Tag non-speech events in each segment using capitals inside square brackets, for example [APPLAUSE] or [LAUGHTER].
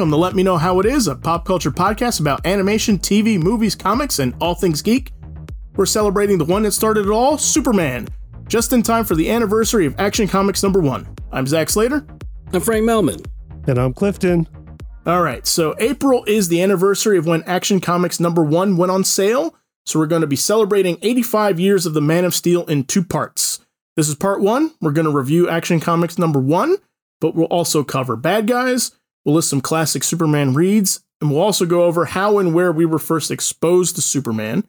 welcome to Let Me Know How It Is, a pop culture podcast about animation, TV, movies, comics, and all things geek. We're celebrating the one that started it all, Superman, just in time for the anniversary of Action Comics number one. I'm Zach Slater. I'm Frank Melman. And I'm Clifton. All right, so April is the anniversary of when Action Comics number one went on sale. So we're going to be celebrating 85 years of the Man of Steel in two parts. This is part one. We're going to review Action Comics number one, but we'll also cover bad guys. We'll list some classic Superman reads, and we'll also go over how and where we were first exposed to Superman.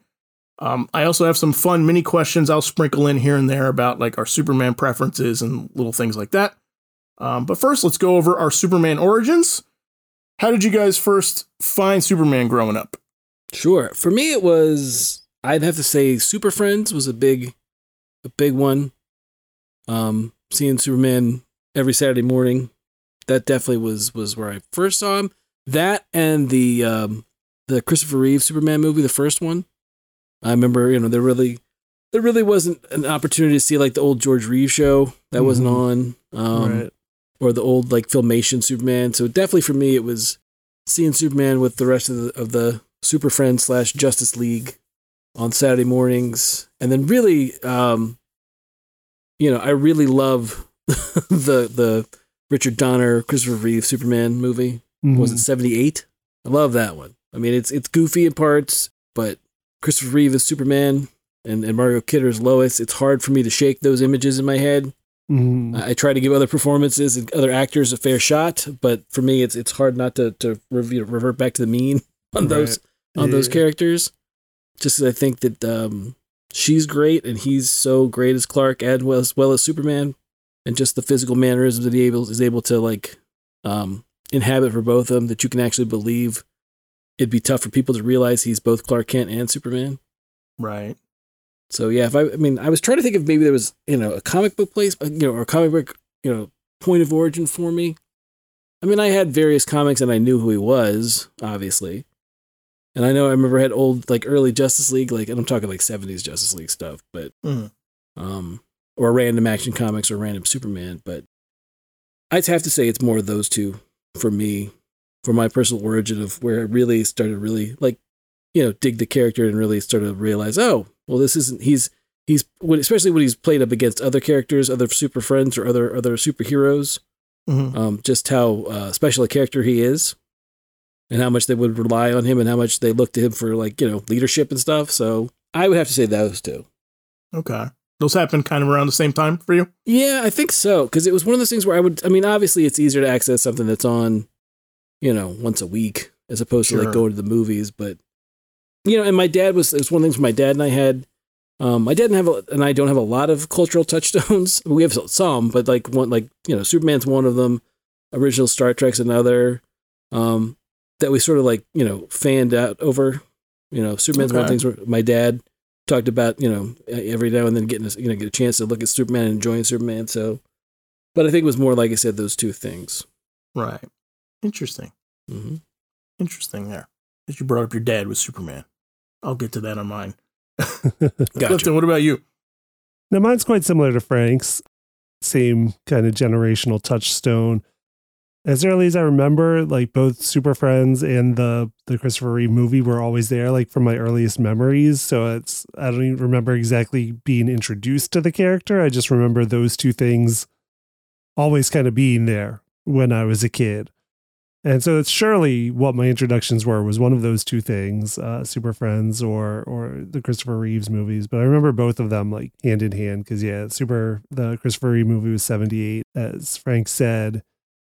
Um, I also have some fun mini questions I'll sprinkle in here and there about like our Superman preferences and little things like that. Um, but first, let's go over our Superman origins. How did you guys first find Superman growing up? Sure. For me, it was I'd have to say Super Friends was a big, a big one. Um, seeing Superman every Saturday morning, that definitely was was where I first saw him. That and the um, the Christopher Reeve Superman movie, the first one. I remember, you know, there really there really wasn't an opportunity to see like the old George Reeve show that mm-hmm. wasn't on. Um, right. Or the old like filmation Superman. So definitely for me, it was seeing Superman with the rest of the of the Super Friends slash Justice League on Saturday mornings, and then really, um, you know, I really love [LAUGHS] the the Richard Donner Christopher Reeve Superman movie. Mm-hmm. Was it seventy eight? I love that one. I mean, it's it's goofy in parts, but Christopher Reeve is Superman and, and Margot Kidder is Lois. It's hard for me to shake those images in my head. Mm-hmm. I try to give other performances and other actors a fair shot, but for me, it's it's hard not to to revert back to the mean [LAUGHS] on those on yeah. those characters. Just I think that um, she's great and he's so great as Clark as well as, well as Superman, and just the physical mannerisms that he able is able to like um, inhabit for both of them that you can actually believe. It'd be tough for people to realize he's both Clark Kent and Superman. Right. So yeah, if I, I mean, I was trying to think if maybe there was you know a comic book place, uh, you know, or a comic book you know point of origin for me. I mean, I had various comics and I knew who he was, obviously. And I know I remember I had old like early Justice League, like and I'm talking like 70s Justice League stuff, but mm. um or random action comics or random Superman, but I'd have to say it's more of those two for me, for my personal origin of where I really started really like, you know, dig the character and really started to realize, oh, well, this isn't he's he's especially when he's played up against other characters, other super friends or other other superheroes. Mm-hmm. Um, just how uh, special a character he is, and how much they would rely on him, and how much they look to him for like you know leadership and stuff. So I would have to say those two. Okay, those happened kind of around the same time for you. Yeah, I think so because it was one of those things where I would. I mean, obviously, it's easier to access something that's on, you know, once a week as opposed sure. to like going to the movies, but you know, and my dad was, it was one of the things my dad and I had. Um, my dad didn't have, a, and I don't have a lot of cultural [LAUGHS] touchstones. We have some, but like one, like, you know, Superman's one of them. Original Star Trek's another. Um, that we sort of like, you know, fanned out over. You know, Superman's okay. one of the things where my dad talked about, you know, every now and then getting, a, you know, get a chance to look at Superman and enjoying Superman. So, but I think it was more, like I said, those two things. Right. Interesting. Mm-hmm. Interesting there. That you brought up your dad with Superman. I'll get to that on mine. [LAUGHS] gotcha. Clifton, what about you? Now, mine's quite similar to Frank's. Same kind of generational touchstone. As early as I remember, like both Super Friends and the the Christopher Reeve movie were always there, like from my earliest memories. So it's I don't even remember exactly being introduced to the character. I just remember those two things always kind of being there when I was a kid. And so it's surely what my introductions were was one of those two things, uh, Super Friends or or the Christopher Reeves movies. But I remember both of them like hand in hand because yeah, Super the Christopher Reeve movie was seventy eight, as Frank said,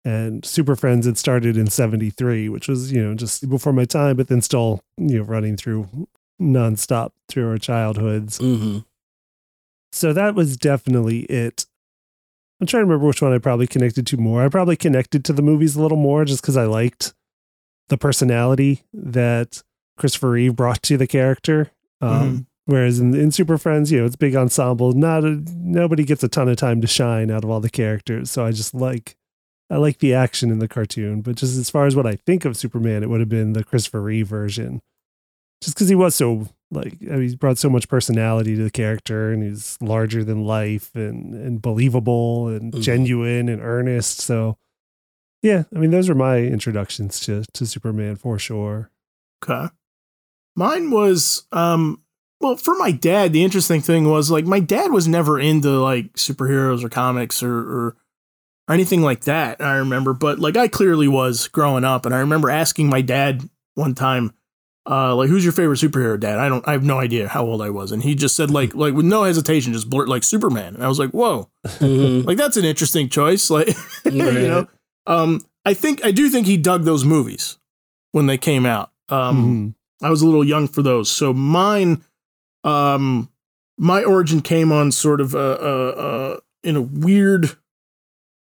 and Super Friends had started in seventy three, which was you know just before my time, but then still you know running through nonstop through our childhoods. Mm-hmm. So that was definitely it. I'm trying to remember which one I probably connected to more. I probably connected to the movies a little more just because I liked the personality that Christopher Reeve brought to the character. Um, mm-hmm. Whereas in, in Super Friends, you know, it's big ensemble. Not a, nobody gets a ton of time to shine out of all the characters. So I just like I like the action in the cartoon. But just as far as what I think of Superman, it would have been the Christopher Reeve version, just because he was so like I mean, he brought so much personality to the character and he's larger than life and and believable and mm-hmm. genuine and earnest so Yeah, I mean those are my introductions to to Superman for sure. Okay. Mine was um well for my dad the interesting thing was like my dad was never into like superheroes or comics or or, or anything like that. I remember but like I clearly was growing up and I remember asking my dad one time uh like who's your favorite superhero dad? I don't I have no idea how old I was and he just said like like with no hesitation just blurt like Superman. And I was like, "Whoa." Mhm. Like that's an interesting choice like [LAUGHS] you know. Um I think I do think he dug those movies when they came out. Um Mhm. I was a little young for those. So mine, um, my origin came on sort of uh, uh, uh, in a weird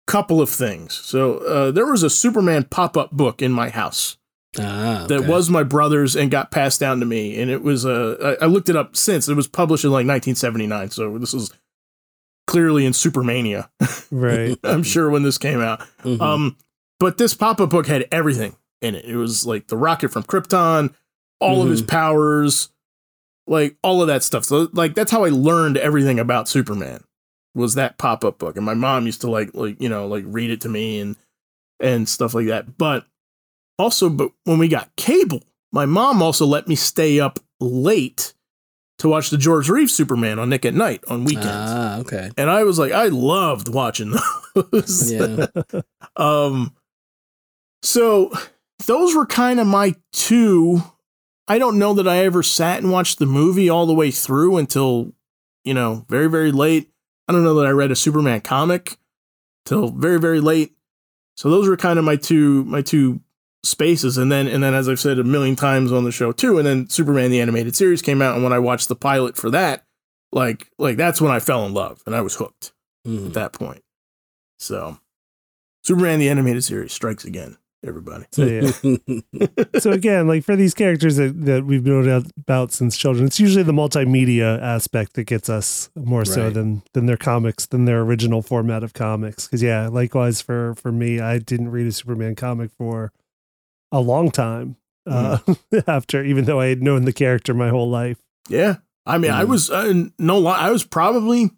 couple of things. So uh, there was a Superman pop up book in my house Ah, that was my brother's and got passed down to me, and it was uh, I, I looked it up since it was published in like 1979. So this was clearly in Supermania. Right. [LAUGHS] I'm sure when this came out. Mhm. Um, but this pop up book had everything in it. It was like the rocket from Krypton, all of his powers, like all of that stuff. So like that's how I learned everything about Superman was that pop up book. And my mom used to like like you know like read it to me and and stuff like that. But also, but when we got cable, my mom also let me stay up late to watch the George Reeves Superman on Nick at Night on weekends. ah, okay. And I was like, I loved watching [LAUGHS] those. Yeah. [LAUGHS] Um, so those were kind of my two. I don't know that I ever sat and watched the movie all the way through until, you know, very, very late. I don't know that I read a Superman comic till very, very late. So those were kind of my two, my two spaces. And then, and then, as I've said a million times on the show too, and then Superman the animated series came out. And when I watched the pilot for that, like, like that's when I fell in love and I was hooked at Mhm. that point. So, Superman the animated series strikes again, everybody. So yeah. [LAUGHS] so again, like for these characters that, that we've known about since children, it's usually the multimedia aspect that gets us more so than than their comics, than their original format of comics. Because yeah, likewise for for me, I didn't read a Superman comic for a long time uh, [LAUGHS] after, even though I had known the character my whole life. Yeah, I mean, I Mhm. was uh, no lie, I was probably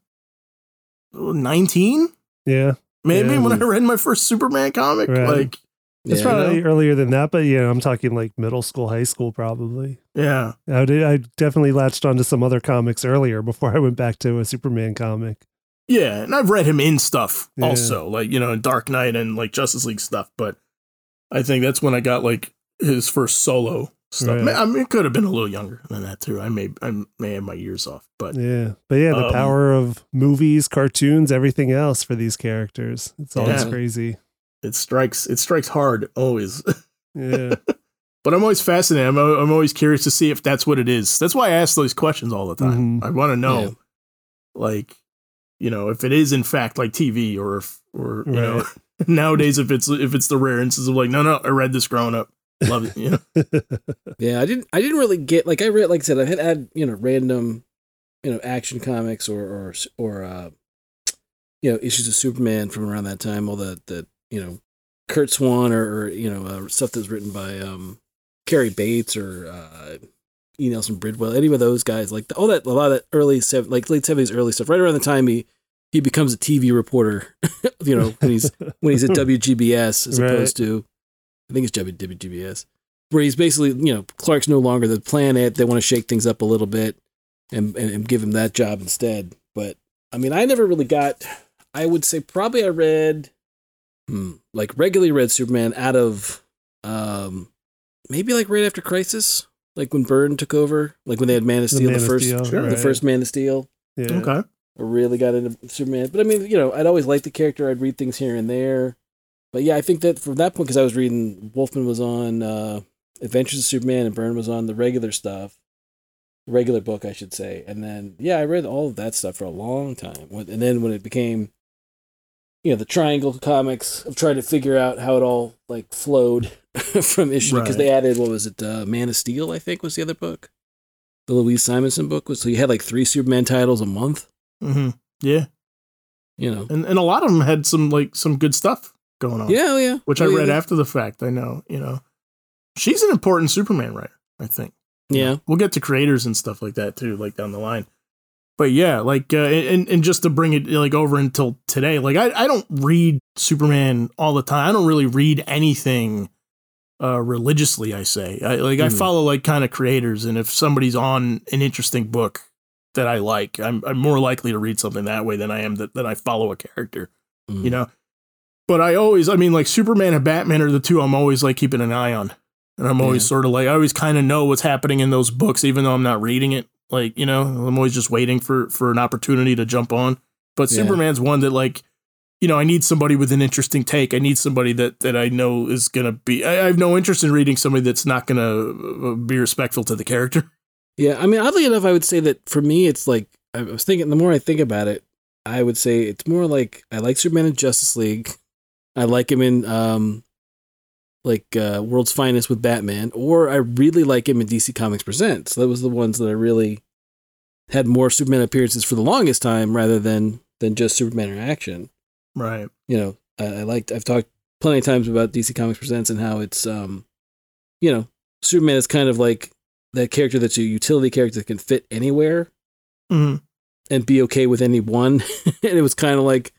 nineteen, Yeah, maybe Yeah. when I read my first Superman comic. Right. Like, it's Yeah. probably earlier than that, but yeah, I'm talking like middle school, high school, probably. yeah, I, did, I definitely latched onto some other comics earlier before [LAUGHS] I went back to a Superman comic. yeah, and I've read him in stuff Yeah. also, like you know, in Dark Knight and like Justice League stuff. But I think that's when I got like his first solo stuff. Right. I mean, it could have been a little younger than that too. I may, I may have my years off, but Yeah, but yeah, the Um, power of movies, cartoons, everything else for these characters. It's always Yeah. crazy. It strikes, it strikes hard always. [LAUGHS] Yeah, But I'm always fascinated. I'm, I'm always curious to see if that's what it is. That's why I ask those questions all the time. Mhm. I want to know, Yeah. like, you know, if it is in fact like TV, or if, or you know, [LAUGHS] nowadays if it's if it's the rare instance of like, no, no, I read this growing up, love it. You know, [LAUGHS] Yeah, I didn't. I didn't really get like I read. Like I said, I had had you know random, you know, action comics or or or uh, you know issues of Superman from around that time. All the the you know, Curt Swan or, or you know uh, stuff that's written by um, Cary Bates or uh, E. Nelson Bridwell. Any of those guys like all that a lot of that early seven like late seventies early stuff. Right around the time he he becomes a TV reporter. [LAUGHS] you know when he's when he's at [LAUGHS] WGBS as Right. opposed to I think it's WGBS where he's basically, you know, Clark's no longer the planet. They want to shake things up a little bit and, and, and give him that job instead. But I mean, I never really got, I would say probably I read, hmm, like regularly read Superman out of, um, maybe like right after Crisis, like when Byrne took over, like when they had Man of Steel, the, Man of first, Steel, Sure. the first Man of Steel. Yeah. okay, I really got into Superman. But I mean, you know, I'd always liked the character. I'd read things here and there. But yeah, I think that from that point, because I was reading, Wolfman was on uh, Adventures of Superman and Byrne was on the regular stuff, regular book, I should say. And then, yeah, I read all of that stuff for a long time. And then when it became, you know, the Triangle comics of trying to figure out how it all like flowed [LAUGHS] from issue, because Right. they added, what was it, uh, Man of Steel, I think was the other book. The Louise Simonson book was so you had like three Superman titles a month, hmm yeah, you know. and and a lot of them had some like some good stuff going on. Yeah, oh, yeah. which Oh, I read yeah. after the fact. I know, you know, she's an important Superman writer. I think. Yeah. We'll get to creators and stuff like that too, like down the line. But yeah, like uh, and and just to bring it like over until today, like I I don't read Superman all the time. I don't really read anything uh religiously. I say I, like I Mhm. follow like kind of creators, and if somebody's on an interesting book that I like, I'm I'm more likely to read something that way than I am that that I follow a character. Mhm. You know. But I always, I mean, like Superman and Batman are the two I'm always like keeping an eye on. And I'm always Yeah. sort of like, I always kind of know what's happening in those books, even though I'm not reading it. Like, you know, I'm always just waiting for for an opportunity to jump on. But Yeah. Superman's one that like, you know, I need somebody with an interesting take. I need somebody that that I know is gonna be. I, I have no interest in reading somebody that's not gonna uh, be respectful to the character. [LAUGHS] Yeah, I mean, oddly enough, I would say that for me, it's like I was thinking. The more I think about it, I would say it's more like I like Superman in Justice League. I like him in um, like uh, World's Finest with Batman, or I really like him in DC Comics Presents. That was the ones that I really had more Superman appearances for the longest time, rather than than just Superman in action. Right. You know, I, I liked. I've talked plenty of times about DC Comics Presents and how it's um, you know, Superman is kind of like that character that's a utility character that can fit anywhere hmm and be okay with any one. [LAUGHS] and it was kind of like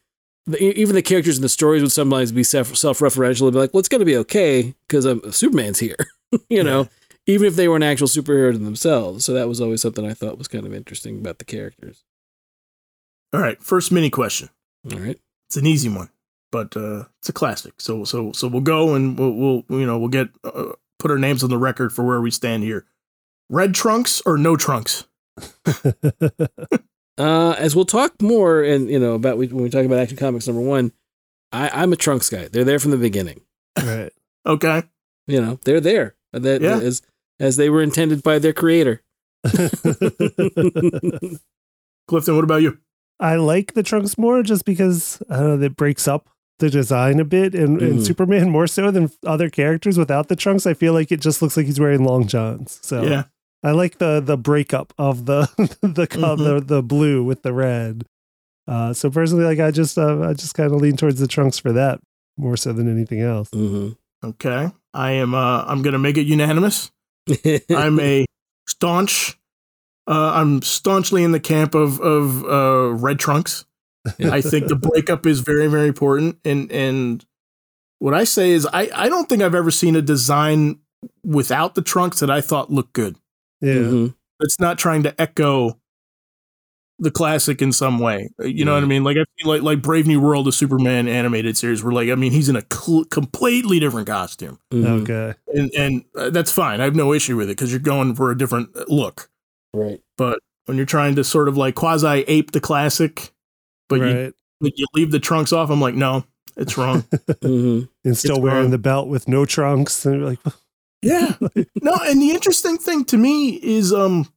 the, e, even the characters in the stories would sometimes be self self referential and be like, "Well, it's going to be okay because um, Superman's here," [LAUGHS] you know, even if they were an actual superhero to themselves. So that was always something I thought was kind of interesting about the characters. All right. First mini question. All right. It's an easy one, but uh, it's a classic. So so so we'll go and we'll, we'll you know we'll get uh, put our names on the record for where we stand here. Red trunks or no trunks? [LAUGHS] Uh, as we'll talk more and you know about when we talk about Action Comics number one, I, I'm a Trunks guy. They're there from the beginning. right. Okay. You know, they're there. That Yeah. as as they were intended by their creator. [LAUGHS] Clifton, what about you? I like the trunks more just because I don't know that breaks up the design a bit and, and Mhm. Superman more so than other characters without the trunks. I feel like it just looks like he's wearing long johns. So Yeah. I like the the breakup of the [LAUGHS] the Mhm. the, the blue with the red. Uh, so personally, like I just uh, I just kind of lean towards the trunks for that more so than anything else. hmm Okay. I am. Uh, I'm gonna make it unanimous. [LAUGHS] I'm a staunch. Uh, I'm staunchly in the camp of of uh, red trunks. I think the breakup is very very important, and and what I say is I I don't think I've ever seen a design without the trunks that I thought looked good. Yeah, Mhm. It's not trying to echo the classic in some way. You know what I mean? Like I feel like like Brave New World, the Superman animated series, where like I mean he's in a cl- completely different costume, Mhm. Okay. and and uh, that's fine. I have no issue with it because you're going for a different look. Right. But when you're trying to sort of like quasi ape the classic, but you right. but you leave the trunks off, I'm like, no, it's wrong. [LAUGHS] hmm and still It's wearing wrong. the belt with no trunks. And you're like, [LAUGHS] yeah. [LAUGHS] No, and the interesting thing to me is um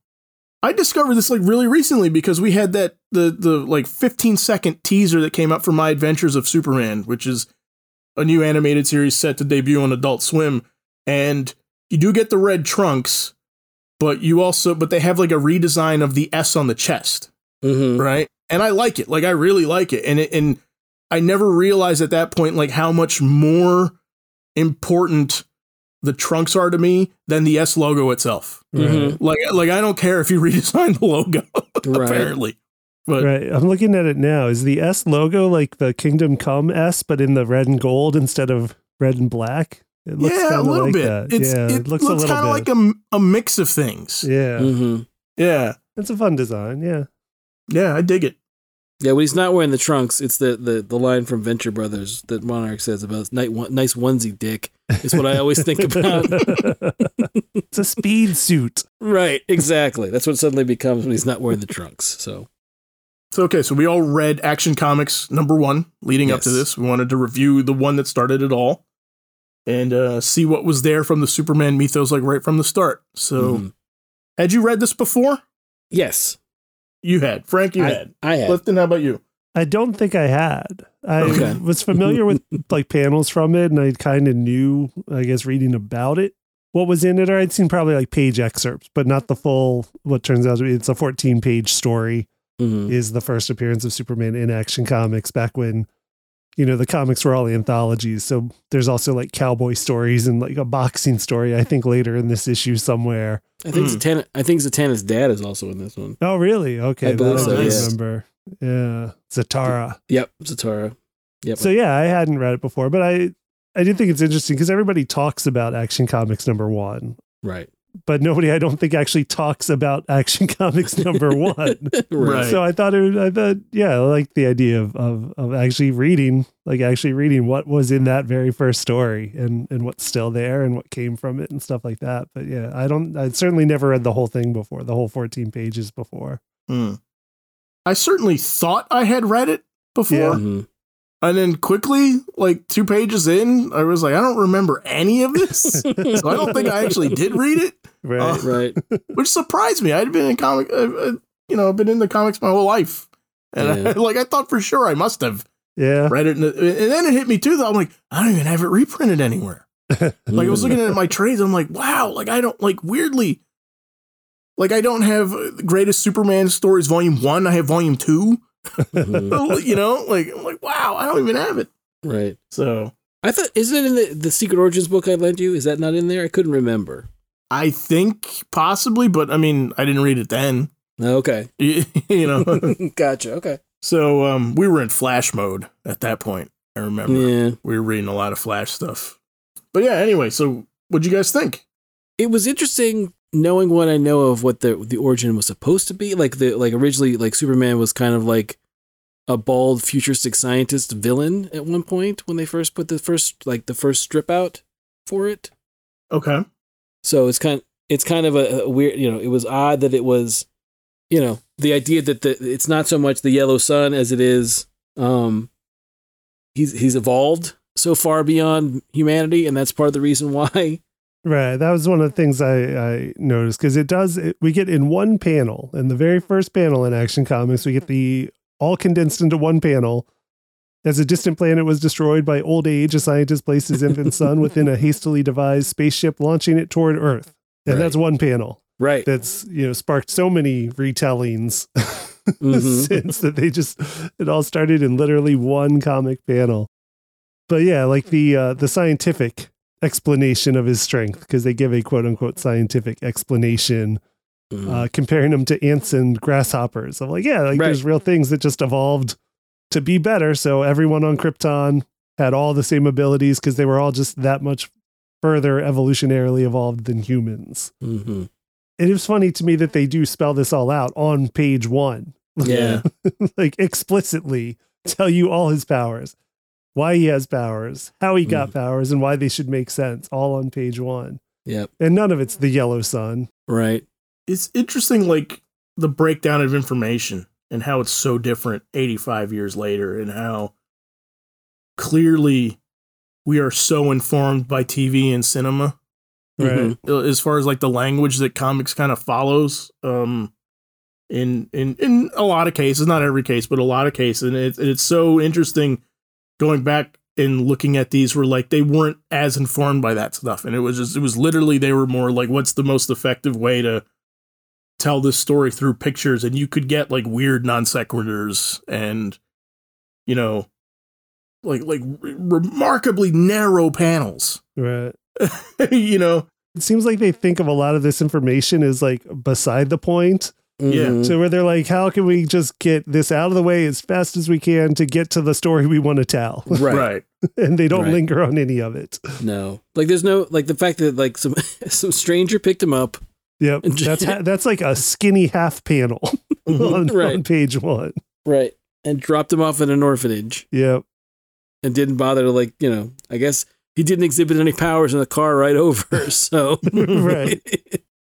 I discovered this like really recently because we had that the the like 15 second teaser that came up for My Adventures of Superman, which is a new animated series set to debut on Adult Swim, and you do get the red trunks, but you also but they have like a redesign of the S on the chest. hmm right? And I like it. Like I really like it. And it, and I never realized at that point like how much more important the trunks are to me than the S logo itself. Mhm. Like like I don't care if you [LAUGHS] redesign the logo Right. apparently. But right. I'm looking at it now. Is the S logo like the Kingdom Come S, but in the red and gold instead of red and black? It looks yeah, a kinda little like bit. that. It's, yeah, it, looks, kind of like a, a mix of things. yeah. hmm Yeah. It's a fun design. Yeah. Yeah, I dig it. Yeah, when he's not wearing the trunks, it's the, the, the line from Venture Brothers that Monarch says about nice, nice onesie dick. Is what I always think about. [LAUGHS] it's a speed suit. right, exactly. That's what it suddenly becomes when he's not wearing the trunks. So So okay, so we all read Action Comics number one leading up to this. We wanted to review the one that started it all and uh, see what was there from the Superman mythos, like right from the start. So, mhm. had you read this before? yes, You had. Frank, you I, had. I have. Clifton, how about you? I don't think I had. I Okay. was familiar with [LAUGHS] like panels from it and I kind of knew, I guess, reading about it, what was in it. Or I'd seen probably like page excerpts, but not the full, what turns out to be it's a 14 page story Mhm. is the first appearance of Superman in Action Comics back when you know, the comics were all anthologies. So there's also like cowboy stories and like a boxing story, I think later in this issue somewhere. I think Hmm. Zatanna, I think Zatanna's dad is also in this one. Oh, really? Okay. I believe that so, I don't yeah. remember. Yeah. Zatara. Yep, Zatara. Yep. So yeah, I hadn't read it before, but I I did think it's interesting because everybody talks about Action Comics number one, right. But nobody I don't think actually talks about [LAUGHS] Action Comics number one. Right. So I thought it was, I thought yeah, I like the idea of, of of actually reading, like actually reading what was in that very first story and and what's still there and what came from it and stuff like that. But yeah, I don't I certainly never read the whole thing before, the whole 14 pages before. Hmm. I certainly thought I had read it before. Yeah. Mhm. And then quickly, like two pages in, I was like, I don't remember any of this. [LAUGHS] so I don't think I actually did read it, Right. Uh, Right. which surprised me. I'd been in comic, uh, uh, you know, I've been in the comics my whole life. And I, [LAUGHS] like, I thought for sure I must have yeah. read it. And, and then it hit me too, though. I'm like, I don't even have it reprinted anywhere. [LAUGHS] Like, I was looking at my trades. I'm like, wow, like, I don't, like, weirdly, like, I don't have uh, Greatest Superman Stories Volume 1. I have Volume 2. [LAUGHS] Mhm. you know, like, I'm like, wow, I don't even have it. Right. So I thought isn't it in the, the Secret Origins book I lent you? Is that not in there? I couldn't remember. I think possibly, but I mean, I didn't read it then. Okay. [LAUGHS] you know, [LAUGHS] gotcha. Okay. so um, we were in Flash mode at that point. I remember Yeah. we were reading a lot of Flash stuff. But yeah, anyway, so what'd you guys think? It was interesting knowing what I know of what the the origin was supposed to be. Like the like originally like Superman was kind of like a bald futuristic scientist villain at one point when they first put the first like the first strip out for it. Okay. So it's kind it's kind of a, a weird, you know, it was odd that it was, you know, the idea that the it's not so much the yellow sun as it is um he's he's evolved so far beyond humanity and that's part of the reason why. Right. That was one of the things I, I noticed because it does, it, we get in one panel, in the very first panel in Action Comics, we get the all condensed into one panel. As a distant planet was destroyed by old age, a scientist placed his infant son within a hastily devised spaceship, launching it toward Earth. And Right. that's one panel Right. that's, you know, sparked so many retellings [LAUGHS] Mhm. since that they just, it all started in literally one comic panel. But yeah, like the uh, the scientific explanation of his strength because they give a quote unquote scientific explanation Mhm. uh, comparing him to ants and grasshoppers. I'm like, yeah, like Right. there's real things that just evolved to be better. So everyone on Krypton had all the same abilities because they were all just that much further evolutionarily evolved than humans. Mhm. It is funny to me that they do spell this all out on page one, Yeah. [LAUGHS] like explicitly tell you all his powers, why he has powers, how he got powers, and why they should make sense, all on page one. Yep. And none of it's the yellow sun. Right. It's interesting, like the breakdown of information and how it's so different 85 years later, and how clearly we are so informed by TV and cinema. Right. Mhm. uh, as far as like the language that comics kind of follows um in in in a lot of cases not every case but a lot of cases and it's it's so interesting going back and looking at these were like they weren't as informed by that stuff and it was just it was literally they were more like what's the most effective way to tell this story through pictures and you could get like weird non sequiturs and you know like like re- remarkably narrow panels Right. [LAUGHS] you know it seems like they think of a lot of this information as like beside the point. Yeah. Mhm. So where they're like, how can we just get this out of the way as fast as we can to get to the story we want to tell? Right. [LAUGHS] and they don't Right. linger on any of it. No. Like there's no like the fact that like some [LAUGHS] some stranger picked him up. Yep. That's ha- that's like a skinny half panel [LAUGHS] Mm-hmm. on, Right. on page one. Right. And dropped him off at an orphanage Yep. and didn't bother to like, you know, I guess he didn't exhibit any powers in the car right over. So Right.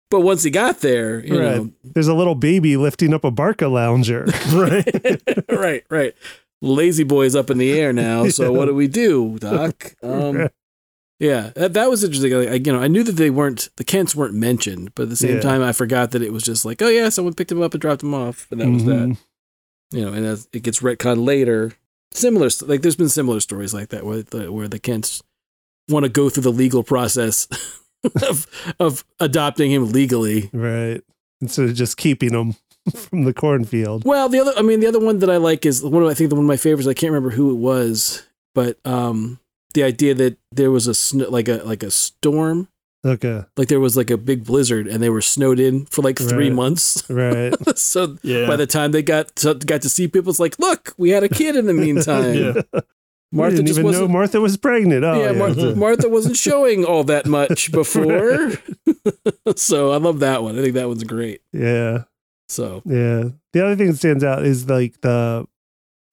But once he got there, you Right. know, There's a little baby lifting up a Barcalounger. [LAUGHS] [LAUGHS] right [LAUGHS] right, right. La-Z-Boy's up in the air now. So Yeah. what do we do, Doc? Um, yeah, that, that was interesting. Like, I, you know, I knew that they weren't the Kents weren't mentioned, but at the same Yeah. time, I forgot that it was just like, oh yeah, someone picked him up and dropped him off, and that was that. Mhm. You know, and as it gets retconned later. Similar, like there's been similar stories like that where the where the Kents want to go through the legal process [LAUGHS] of of adopting him legally. Right. Instead of just keeping him [LAUGHS] from the cornfield. Well, the other, I mean, the other one that I like is one of I think the one of my favorites. I can't remember who it was. but um, the idea that there was a snow, like a like a storm, Okay. like there was like a big blizzard, and they were snowed in for like three Right. months. Right. [LAUGHS] so Yeah. by the time they got to, got to see people, it's like, look, we had a kid in the meantime. Yeah. Martha didn't even know. Martha was pregnant. Oh, yeah, yeah. Martha, [LAUGHS] Martha wasn't showing all that much [LAUGHS] before. [LAUGHS] so I love that one. I think that one's great. yeah. So Yeah. The other thing that stands out is like the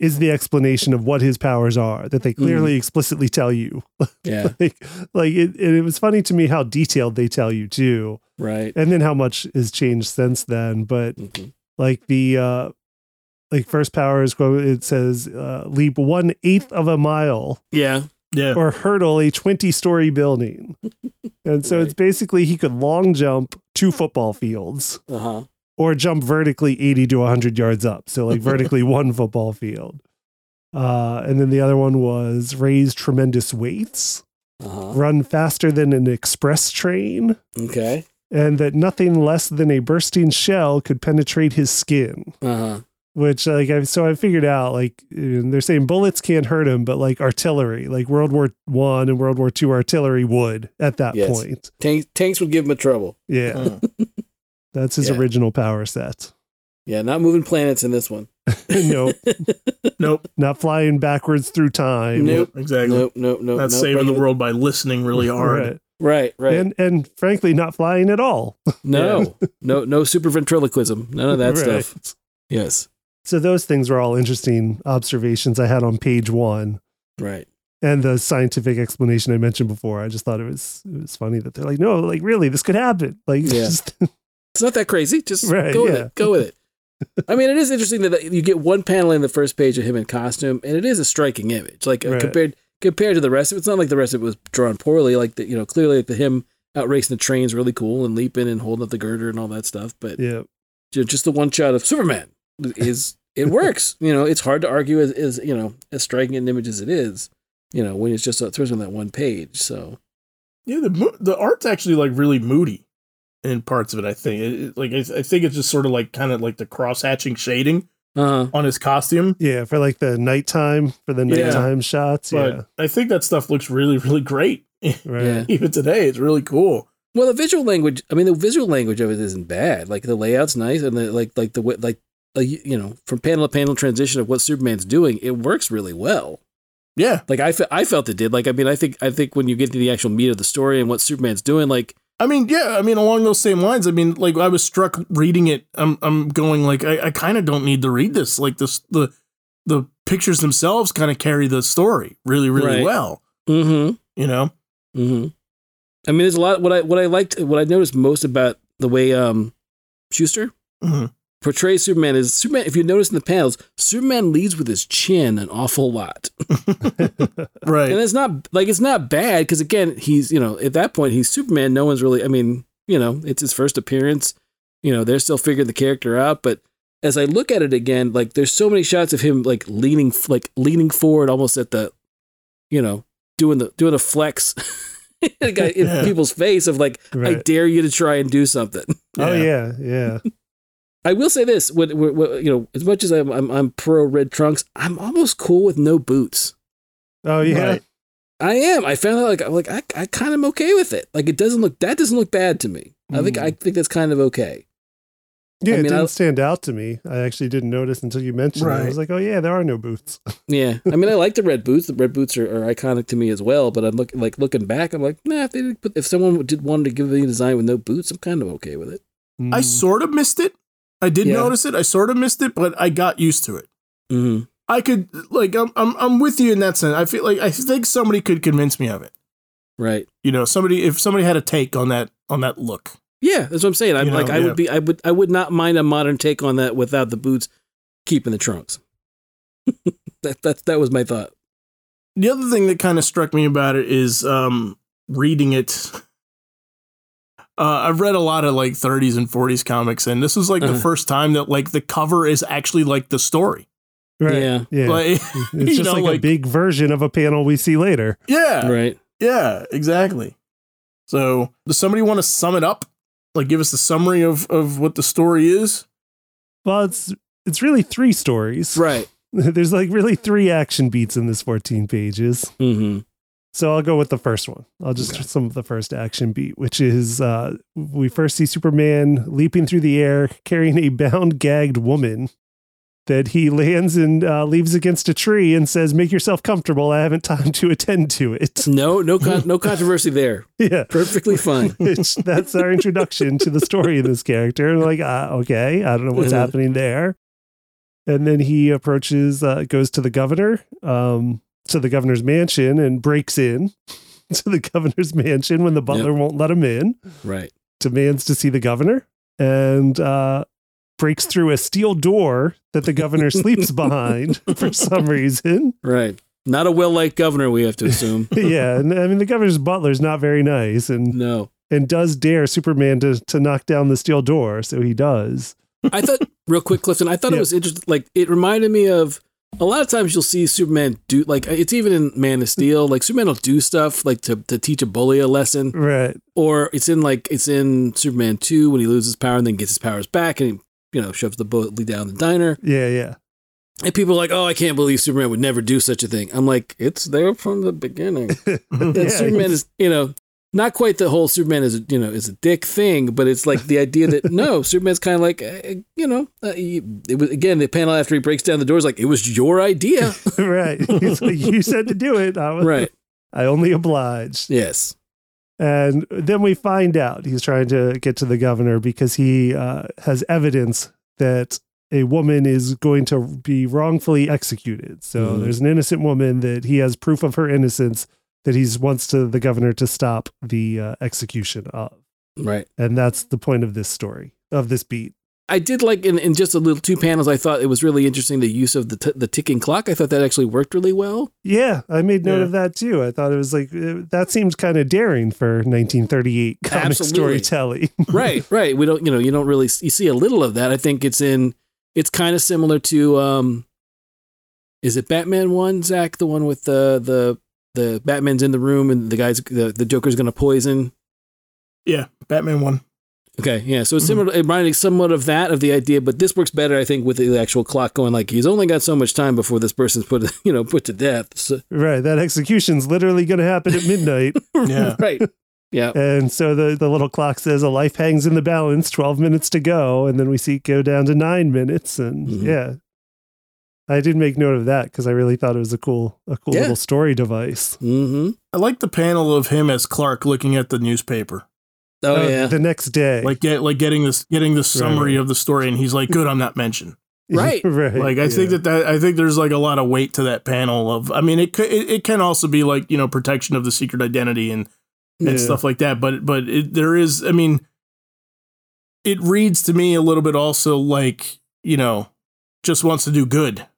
is the explanation of what his powers are that they clearly explicitly tell you. yeah, like like it, it was funny to me how detailed they tell you too. right. And then how much has changed since then. But Mhm. like the uh like first power is quote it says uh, leap one eighth of a mile Yeah, Yeah. or hurdle a 20 story building. [LAUGHS] And so Right. it's basically he could long jump two football fields uh huh. or jump vertically 80 to 100 yards up. So, like, vertically [LAUGHS] one football field. Uh, and then the other one was raise tremendous weights, Uh huh. run faster than an express train, Okay. and that nothing less than a bursting shell could penetrate his skin. Uh huh. Which, like, I so I figured out, like, they're saying bullets can't hurt him, but like artillery, like World War One and World War Two artillery would at that Yes. point. Tanks, tanks would give him a trouble. Yeah, Mm. [LAUGHS] that's his Yeah. original power set. Yeah, not moving planets in this one. [LAUGHS] [LAUGHS] nope, Nope. not flying backwards through time. Nope. Exactly. Nope, nope, nope. Not nope. saving the world by listening really hard. Right. Right, right. And and frankly, not flying at all. no, no, no super ventriloquism. None of that Right. stuff. Yes. So those things were all interesting observations I had on page one. Right. And the scientific explanation I mentioned before, I just thought it was it was funny that they're like, no, like really, this could happen. Like, [LAUGHS] Yeah. just, It's not that crazy. Just [LAUGHS] Right, go with yeah. it. Go with it. [LAUGHS] I mean, it is interesting that you get one panel in the first page of him in costume, and it is a striking image. Like uh, Right. compared compared to the rest of it, it's not like the rest of it was drawn poorly. Like the, you know, clearly like the him out racing the train's really cool and leaping and holding up the girder and all that stuff. But yeah, ju- just the one shot of Superman is it works. you know, it's hard to argue as, as you know as striking an image as it is. You know, when it's just throws on that one page. So Yeah, the the art's actually like really moody in parts of it. I think, it, it- like I, I think it's just sort of like kind of like the cross hatching shading uh on his costume. yeah, for like the nighttime for the Yeah. nighttime shots. But Yeah, I think that stuff looks really, really great. [LAUGHS] right. Yeah. Even today, it's really cool. Well, the visual language. I mean, the visual language of it isn't bad. Like the layout's nice, and the like, like the way- like, uh, you you know, from panel to panel transition of what Superman's doing, it works really well. Yeah, Like I, fe- I felt it did. Like I mean, I think, I think when you get to the actual meat of the story and what Superman's doing, like, I mean, yeah, I mean, along those same lines. I mean, like I was struck reading it. I'm, I'm going like I, I kind of don't need to read this. Like this, the, the pictures themselves kind of carry the story really, really Right. well. mm-hmm, You know, mm-hmm. I mean, there's a lot. What I, what I liked, what I noticed most about the way um, Shuster Mhm. Portrays Superman is Superman. If you notice in the panels, Superman leads with his chin an awful lot. [LAUGHS] right? And it's not like it's not bad because again, he's you know at that point he's Superman. No one's really. I mean, you know, it's his first appearance. You know, they're still figuring the character out. But as I look at it again, like there's so many shots of him like leaning, like leaning forward, almost at the, you know, doing the doing a flex. in, a guy- in Yeah. people's face of like, I dare you to try and do something. Oh yeah, yeah. I will say this: when, when, when- you know, as much as I'm, I'm I'm pro red trunks, I'm almost cool with no boots. Oh yeah. Right. I am. I found out like I'm like I, I kind of okay with it. Like it doesn't look that doesn't look bad to me. I think Mm. I think that's kind of okay. Yeah, I it mean, didn't I- stand out to me. I actually didn't notice until you mentioned it. I was like, oh yeah, there are no boots. [LAUGHS] Yeah. I mean, I like the red boots. The red boots are, are iconic to me as well. But I'm looking like looking back. I'm like, nah. If they did put, if someone did wanted to give me a design with no boots, I'm kind of okay with it. I Mm. sort of missed it. I did Yeah. notice it. I sort of missed it, but I got used to it. Mm-hmm. I could like I'm I'm I'm with you in that sense. I feel like I think somebody could convince me of it. Right. You know, somebody if somebody had a take on that on that look. Yeah, that's what I'm saying. I'm You know, like, I yeah. would be, I would, I would not mind a modern take on that without the boots, keeping the trunks. [LAUGHS] that that that was my thought. The other thing that kind of struck me about it is um reading it. [LAUGHS] Uh, I've read a lot of like 30s and 40s comics, and this is like the Uh-huh. first time that like the cover is actually like the story. Right. Yeah. Yeah. Like, it's [LAUGHS] just know, like, a big version of a panel we see later. yeah, Right. yeah, exactly. So, does somebody want to sum it up? Like, give us the summary of of what the story is? Well, it's it's really three stories. Right. [LAUGHS] There's like really three action beats in this 14 pages. Mm-hmm. So I'll go with the first one. I'll just Okay. some of the first action beat, which is uh, we first see Superman leaping through the air carrying a bound, gagged woman that he lands and uh, leaves against a tree and says, "Make yourself comfortable. I haven't time to attend to it." [LAUGHS] No, no, con- no controversy there. yeah, Perfectly fine. [LAUGHS] Which, that's our introduction to the story of this character. Like, ah, okay, I don't know what's Mhm. happening there. And then he approaches, uh, goes to the governor, um, to the governor's mansion, and breaks in [LAUGHS] to the governor's mansion when the butler won't let him in. Right. Demands to see the governor and uh, breaks through a steel door that the governor [LAUGHS] sleeps behind for some reason. Right. Not a well-liked governor, we have to assume. [LAUGHS] yeah, and I mean the governor's butler is not very nice, and No. and does dare Superman to to knock down the steel door, so he does. I thought, real quick, Clifton, I thought Yeah. it was interesting. Like, it reminded me of a lot of times you'll see Superman do, like, it's even in Man of Steel, like, Superman will do stuff, like, to, to teach a bully a lesson. Right. Or it's in, like, it's in Superman 2 when he loses power and then gets his powers back and he, you know, shoves the bully down the diner. Yeah, yeah. And people are like, oh, I can't believe Superman would never do such a thing. I'm like, it's there from the beginning. [LAUGHS] Yeah, Superman is, you know, not quite the whole Superman is, a, you know, is a dick thing, but it's like the idea that [LAUGHS] no, Superman's kind of like, uh, you know, uh, he, it was again the panel after he breaks down the doors, like it was your idea, [LAUGHS] right. [LAUGHS] Like, you said to do it. I, was, right? I only obliged. Yes, And then we find out he's trying to get to the governor because he uh, has evidence that a woman is going to be wrongfully executed. So Mhm. there's an innocent woman that he has proof of her innocence that he wants to the governor to stop the uh, execution of. right. And that's the point of this story, of this beat. I did like in, in just a little two panels. I thought it was really interesting the use of the t- the ticking clock. I thought that actually worked really well. Yeah, I made note Yeah. of that too. I thought it was like uh, that seems kind of daring for 1938 comic Absolutely. storytelling. [LAUGHS] right, right. We don't, you know, you don't really you see a little of that. I think it's in. It's kind of similar to, um is it Batman one, Zach? The one with the the the Batman's in the room and the guy's the, the Joker's going to poison. Yeah, Batman one. Okay, yeah. So it's similar. It reminded me somewhat of that of the idea, but this works better, I think, with the actual clock going. Like he's only got so much time before this person's put, [LAUGHS] you know, put to death. So, right, that execution's literally going to happen at midnight. [LAUGHS] Yeah. right. Yeah. and so the, the little clock says a life hangs in the balance, 12 minutes to go. And then we see it go down to nine minutes. And Mhm. yeah, I did make note of that because I really thought it was a cool, a cool Yeah. little story device. Mm-hmm. I like the panel of him as Clark looking at the newspaper, Oh, Uh, yeah. The next day. like get like getting this getting the summary right. of the story, and he's like, "Good, I'm not mentioned." [LAUGHS] Right. right. Like I think that, that I think there's like a lot of weight to that panel of. I mean, it could it, it can also be like you know protection of the secret identity and and Yeah. stuff like that. But but it, there is, I mean, it reads to me a little bit also like you know just wants to do good, and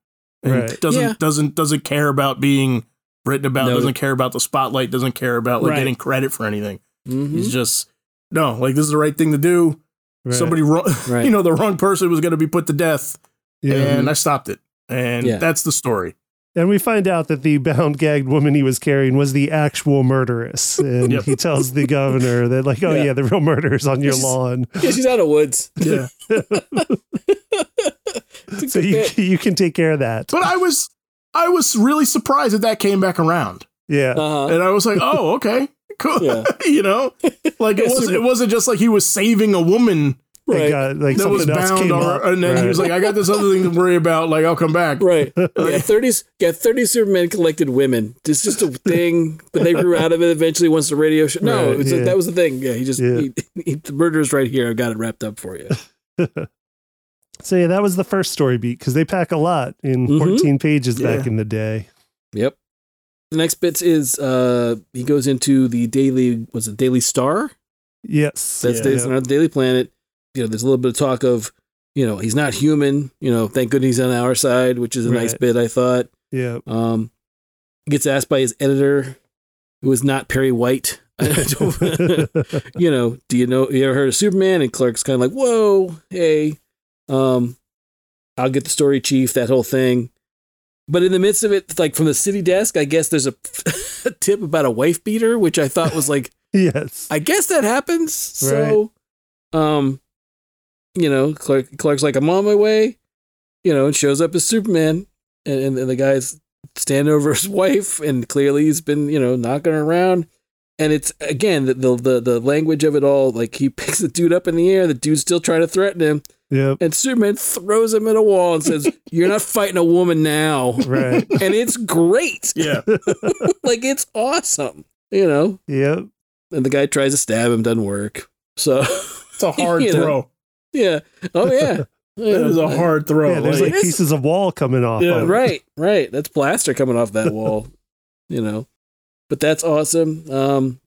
Right. doesn't Yeah. doesn't doesn't care about being written about, No. doesn't care about the spotlight, doesn't care about like Right. getting credit for anything. Mhm. He's just no, like this is the right thing to do. Right. Somebody wrong, [LAUGHS] Right. you know, the wrong person was going to be put to death, Yeah. and I stopped it, and Yeah. that's the story. And we find out that the bound gagged woman he was carrying was the actual murderess. [LAUGHS] And Yep. he tells the governor that, like, oh, Yeah. yeah, the real murderer's on your She's- lawn. Yeah, she's out of woods. Yeah. [LAUGHS] It's [LAUGHS] a So you, you can take care of that. But I was I was really surprised that that came back around, Yeah. Uh-huh. and I was like, oh, okay, [LAUGHS] cool. Yeah. [LAUGHS] you know, like it wasn't it wasn't just like he was saving a woman Right. got, like that was something else bound, came or, up. and then he was like, I got this other thing to worry about. Like I'll come back. Right. Yeah, 30, yeah, 30 Superman collected women. It's just a thing, but they grew out of it eventually once the radio show. No, Right, it's yeah. that was the thing. Yeah, he just, Yeah. he, he, the murder's right here. I've got it wrapped up for you. So, yeah, that was the first story beat because they pack a lot in Mhm. 14 pages back Yeah. in the day. Yep. The next bit is uh he goes into the daily was it Daily Star? Yes. That's Yeah. Daily Star, not the Daily Planet. You know, there's a little bit of talk of, you know, he's not human. You know, thank goodness he's on our side, which is a nice bit, I thought. Yeah. Um, gets asked by his editor, who is not Perry White. [LAUGHS] [LAUGHS] [LAUGHS] You know, do you know? You ever heard of Superman? And Clark's kind of like, whoa, hey, um, I'll get the story, chief. That whole thing. But in the midst of it, like from the city desk, I guess there's a, a [LAUGHS] tip about a wife beater, which I thought was like, [LAUGHS] yes. I guess that happens. So, um, you know, Clark Clark's like, I'm on my way. You know, and shows up as Superman. and, and the guy's standing over his [LAUGHS] wife, and clearly he's been you know knocking around. And it's again the, the the the language of it all. Like he [LAUGHS] picks the dude up in the air, the dude's still trying to threaten him, Yep. and Superman throws him in a wall and says, [LAUGHS] "You're not fighting a woman now." Right. [LAUGHS] And it's great. Yeah. like it's awesome. You know. Yep. And the guy tries to stab him, doesn't work. So It's a hard You know. throw. yeah. Oh yeah. It was a hard throw. Yeah, there's Like, like pieces of wall coming off. Yeah, of it. right, right. That's plaster coming off that wall. you know. But that's awesome. Um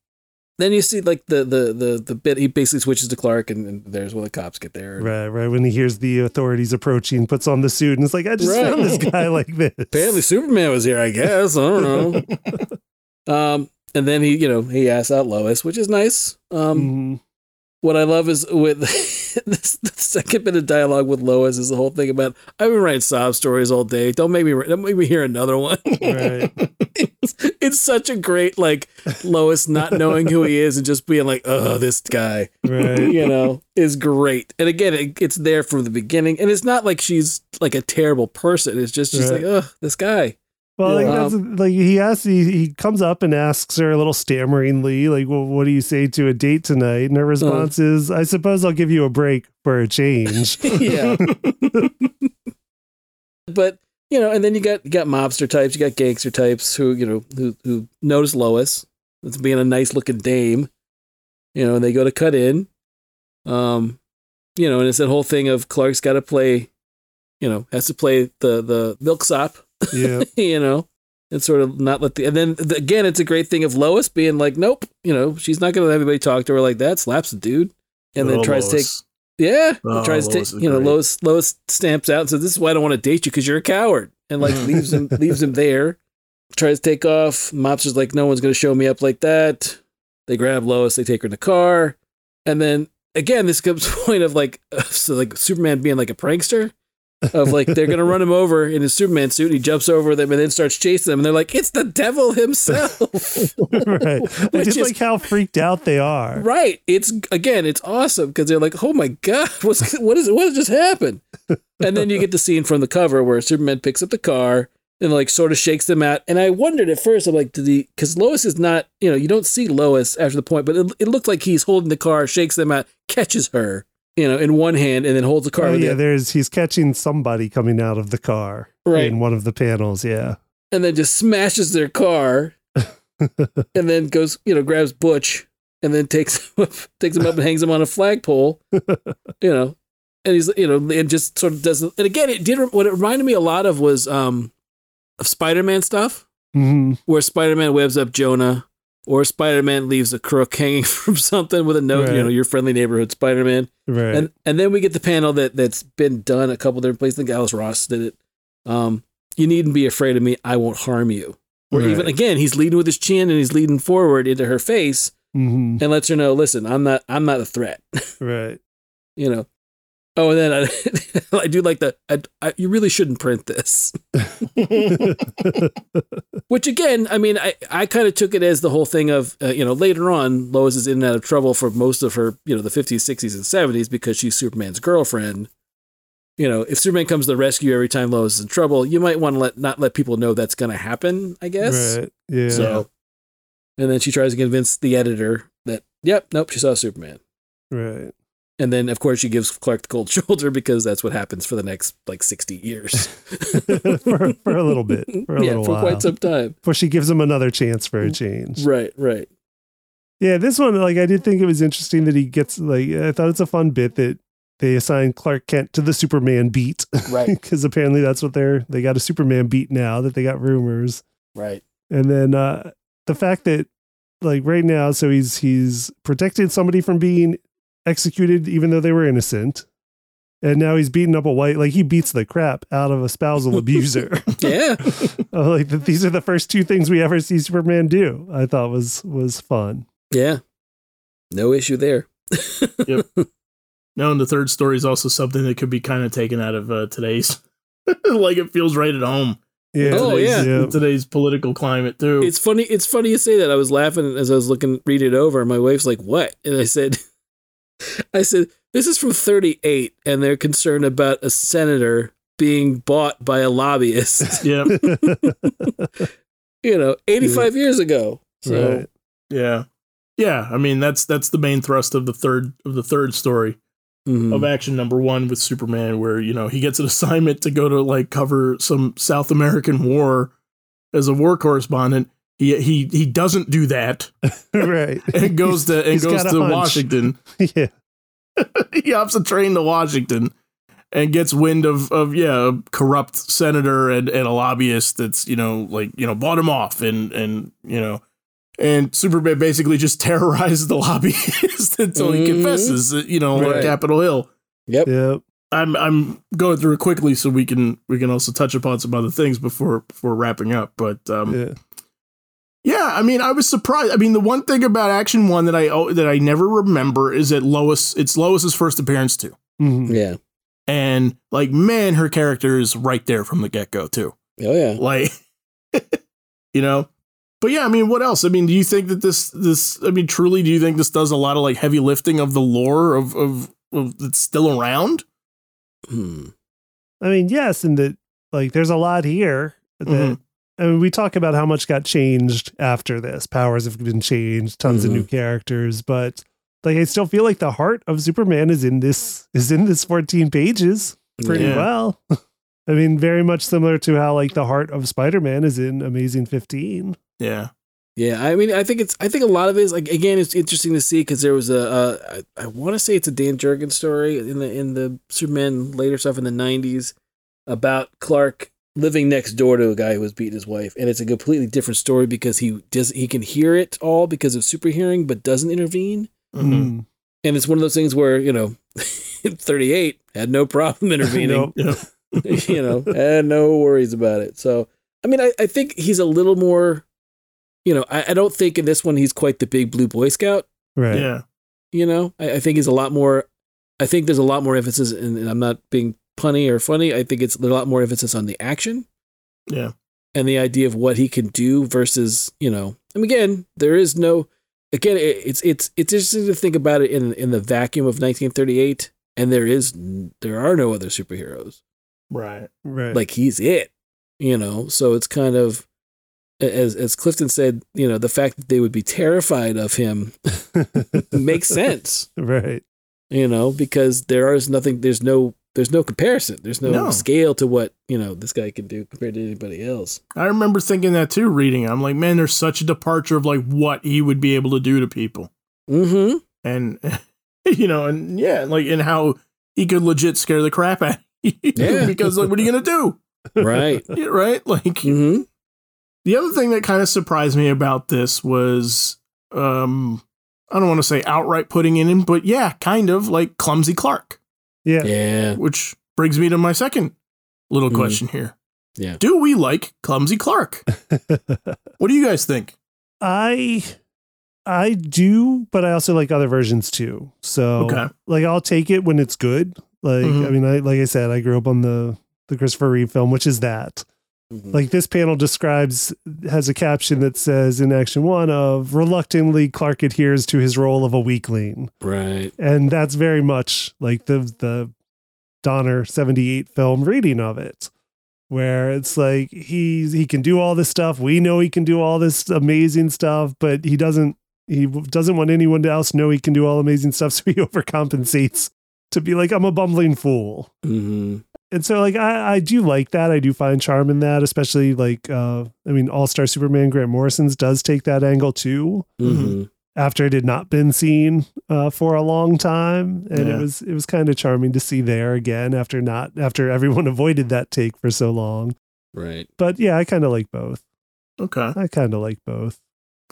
then you see like the the the the bit he basically switches to Clark and, and there's when the cops get there. Right, right. When he hears the authorities approaching, puts on the suit, and it's like, I just Right. found this guy [LAUGHS] like this. Apparently Superman was here, I guess. I don't know. [LAUGHS] um and then he, you know, he asks out Lois, which is nice. Um Mhm. what I love is with [LAUGHS] this the second bit of dialogue with Lois is the whole thing about I've been writing sob stories all day. Don't make me don't make me hear another one. Right. It's, [LAUGHS] it's such a great like Lois not knowing who he is and just being like, oh, this guy, Right. you know, is great. And again, it, it's there from the beginning, and it's not like she's like a terrible person. It's just she's Right. like, oh, this guy. Well, like, Yeah. that's, like he asks, he, he comes up and asks her a little stammeringly, like, well, what do you say to a date tonight? And her uh-huh. response is, I suppose I'll give you a break for a change. [LAUGHS] yeah. [LAUGHS] but you know, and then you got you got mobster types, you got gangster types who you know who who notice Lois as being a nice looking dame, you know, and they go to cut in, um, you know, and it's that whole thing of Clark's got to play, you know, has to play the the milksop, yeah. [LAUGHS] you know. And sort of not let the and then the, again it's a great thing of Lois being like nope you know she's not gonna let anybody talk to her like that slaps the dude and then Oh, tries to take Lois. Yeah, Oh, tries to you know, great. Lois Lois stamps out and says, "This is why I don't want to date you because you're a coward," and like [LAUGHS] leaves him leaves him there. Tries to take off. Mobster's like, "No one's gonna show me up like that." They grab Lois, they take her in the car, and then again, this comes to [LAUGHS] the point of like, uh, so like Superman being like a prankster. Of like they're gonna run him over in his Superman suit. And he jumps over them and then starts chasing them, and they're like, "It's the devil himself!" [LAUGHS] right. I [LAUGHS] Which just is- like how freaked out they are. Right. It's again, it's awesome because they're like, "Oh my god, [LAUGHS] what's what is what just happened?" and then you get the scene from the cover where Superman picks up the car and like sort of shakes them out. And I wondered at first, I'm like, did he? Because Lois is not, you know, you don't see Lois after the point, but it, it looked like he's holding the car, shakes them out, catches her, you know, in one hand, and then holds the car. Oh, with yeah, the, there's he's catching somebody coming out of the car Right. in one of the panels. Yeah. and then just smashes their car, [LAUGHS] and then goes, you know, grabs Butch, and then takes [LAUGHS] him up, takes him up and hangs him on a flagpole, [LAUGHS] you know, and he's, you know, and just sort of doesn't. And again, it did what it reminded me a lot of was um of Spider-Man stuff, hmm where Spider-Man webs up Jonah, or Spider-Man leaves a crook [LAUGHS] hanging from something with a note, you know, your friendly neighborhood Spider-Man. Right. And and then we get the panel that that's been done a couple different places. I think Alex Ross did it. Um, you needn't be afraid of me. I won't harm you. Or even again, he's leading with his chin and he's leading forward into her face hmm and lets her know, listen, I'm not I'm not a threat. [LAUGHS] Right. you know. Oh, and then I, [LAUGHS] I do like the I, I, you really shouldn't print this. [LAUGHS] Which again, I mean, I, I kind of took it as the whole thing of, uh, you know, later on, Lois is in and out of trouble for most of her, you know, the 50s, 60s, and 70s because she's Superman's girlfriend. You know, if Superman comes to the rescue every time Lois is in trouble, you might want to let not let people know that's going to happen, I guess. Right. Yeah. So, and then she tries to convince the editor that, yep, nope, she saw Superman. right. And then, of course, she gives Clark the cold [LAUGHS] shoulder because that's what happens for the next like 60 years. [LAUGHS] for, for a little bit. For a yeah, little for while. quite some time. Before she gives him another chance for a change. Right, right. Yeah, this one, like, I did think it was interesting that he gets, like, I thought it's a fun bit that they assign Clark Kent to the Superman beat. Right. [LAUGHS] Because apparently that's what they're, they got a Superman beat now that they got rumors. Right. And then uh, the fact that, like, right now, so he's, he's protected somebody from being executed even though they were innocent. And now he's beating up a white, like, he beats the crap out of a spousal [LAUGHS] abuser. Yeah. [LAUGHS] Oh, like these are the first two things we ever see Superman do. I thought was was fun. Yeah. No issue there. [LAUGHS] Yep. No, and the third story is also something that could be kind of taken out of uh, today's. like it feels right at home. Yeah. Oh, today's, yeah. today's political climate too. It's funny. It's funny you say that. I was laughing as I was looking, read it over. And my wife's like, "What?" And I said, "I said this is from '38, and they're concerned about a senator being bought by a lobbyist, [LAUGHS] [LAUGHS] Yep. you know, 85 years ago. So, right. Yeah. Yeah. I mean, that's that's the main thrust of the third of the third story mhm. of action number one with Superman, where you know he gets an [LAUGHS] assignment to go to like cover some South American war as a war correspondent. He he he doesn't do that [LAUGHS] right. and goes to and He's goes to hunch. Washington. [LAUGHS] yeah. [LAUGHS] he hops a train to Washington and gets wind of of yeah a corrupt senator and, and a lobbyist that's you know like you know bought him off and and you know and Superman basically just terrorizes the lobbyist until he Mhm. confesses you know on Capitol Hill. Yep. Yep. I'm I'm going through it quickly so we can we can also touch upon some other things before before wrapping up. But um, Yeah. Yeah, I mean, I was surprised. I mean, the one thing about Action One that I that I never remember is that Lois. It's Lois's first appearance too, Mhm. Yeah. and like, man, her character is right there from the get go too. Oh, yeah. Like, [LAUGHS] you know. But yeah, I mean, what else? I mean, do you think that this this? I mean, truly, do you think this does a lot of like heavy lifting of the lore of of, of that's still around? Hmm. I mean, yes, and that like there's a lot here that Mhm. I mean, we talk about how much got changed after this. Powers have been changed, tons of Mhm. new characters, but like I still feel like the heart of Superman is in this is in this 14 pages pretty Yeah. well. [LAUGHS] I mean, very much similar to how like the heart of Spider-Man is in Amazing 15. Yeah. Yeah, I mean, I think it's. I think a lot of it is like again, it's interesting to see because there was a. Uh, I, I want to say it's a Dan Jurgens story in the in the Superman later stuff in the '90s about Clark living next door to a guy who was beating his wife, and it's a completely different story because he does he can hear it all because of super hearing, but doesn't intervene. Mhm. Mm. And it's one of those things where you know, [LAUGHS] 38 had no problem [LAUGHS] intervening. [LAUGHS] Nope. You know, had no worries about it. So, I mean, I, I think he's a little more, you know, I, I don't think in this one he's quite the big blue Boy Scout. Right. Yeah. You know, I, I think he's a lot more, I think there's a lot more emphasis, and, and I'm not being punny or funny. I think it's a lot more emphasis on the action Yeah. and the idea of what he can do versus, you know, and again, there is no, again, it's, it's, it's interesting to think about it in, in the vacuum of 1938. And there is, there are no other superheroes. Right. Right. like he's it you know so it's kind of as as clifton said you know the fact that they would be terrified of him [LAUGHS] makes sense right. you know because there is nothing there's no there's no comparison there's no, No. scale to what you know this guy can do compared to anybody else I remember thinking that too, reading. it. I'm like, man, there's such a departure of like what he would be able to do to people. mm-hmm And [LAUGHS] you know, and yeah, like and how he could legit scare the crap out of [LAUGHS] you. Yeah. because like what are you gonna do? right [LAUGHS] Yeah, right? Like mm-hmm the other thing that kind of surprised me about this was um I don't want to say outright putting in him, but yeah, kind of like clumsy Clark. Yeah. yeah Which brings me to my second little Mhm. question here. Yeah. Do we like clumsy Clark? [LAUGHS] What do you guys think? I I do, but I also like other versions too. So Okay. like I'll take it when it's good. Like Mhm. I mean, I like I said, I grew up on the the Christopher Reeve film, which is that. Mhm. Like this panel describes has a caption that says in action one of reluctantly Clark adheres to his role of a weakling. right And that's very much like the the Donner 78 film reading of it. Where it's like he's he can do all this stuff. We know he can do all this amazing stuff, but he doesn't he doesn't want anyone else to know he can do all amazing stuff, [LAUGHS] so he overcompensates to be like, I'm a bumbling fool. mm-hmm And so like I, I do like that. I do find charm in that, especially like uh I mean All Star Superman Grant Morrison's does take that angle too mm-hmm after it had not been seen uh, for a long time, and Yeah. it was it was kind of charming to see there again after not after everyone [LAUGHS] avoided that take for so long. right But yeah, I kind of like both. Okay. I kind of like both.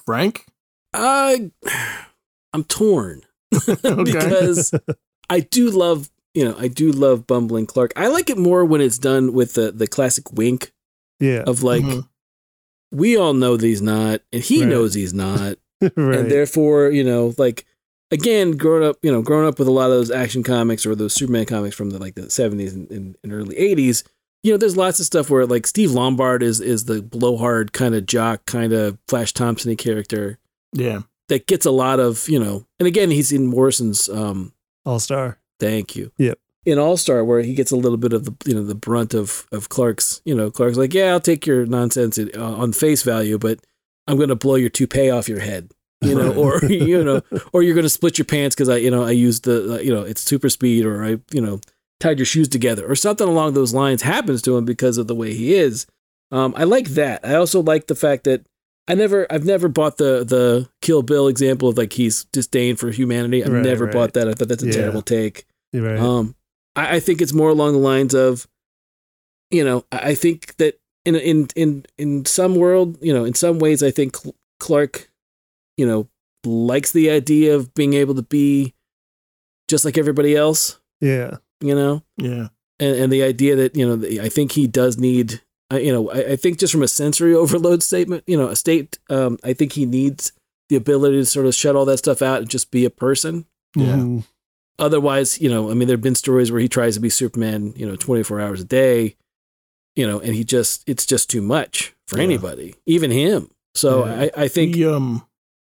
Frank? I [SIGHS] I'm torn [LAUGHS] because [LAUGHS] I do love you know I do love bumbling Clark. I like it more when it's done with the the classic wink Yeah, of like Mhm. we all know that he's not, and he Right. knows he's not, [LAUGHS] right. and therefore you know like again growing up you know growing up with a lot of those action comics or those Superman comics from the like the seventies and, and, and early eighties. You know, there's lots of stuff where like Steve Lombard is is the blowhard kind of jock, kind of Flash Thompson character Yeah. that gets a lot of you know and again he's in morrison's um All Star. Thank you Yep. in All Star where he gets a little bit of the you know the brunt of of Clark's you know Clark's like yeah I'll take your nonsense uh, on face value but I'm gonna blow your toupee off your head you know [LAUGHS] or you know or you're gonna split your pants because I you know I used the uh, you know it's super speed or I you know tied your shoes together or something along those lines happens to him because of the way he is. Um, I like that. I also like the fact that I never I've never bought the the Kill Bill example of like he's disdain for humanity. I've Right, never right. bought that. I thought that's a Yeah. terrible take. Right. Um, I, I think it's more along the lines of, you know, I I think that in in in in some world, you know, in some ways, I think Clark, you know, likes the idea of being able to be just like everybody else. yeah. You know, Yeah. and and the idea that you know, I think he does need. I- You know, I, I think just from a sensory [LAUGHS] overload statement, you know, a state, um, I think he needs the ability to sort of shut all that stuff out and just be a person Yeah. Mhm. otherwise, you know, I mean, there have been stories where he tries to be Superman, you know, 24 hours a day, you know, and he just, it's just too much for Yeah. anybody, even him. So Yeah. I, I think, we um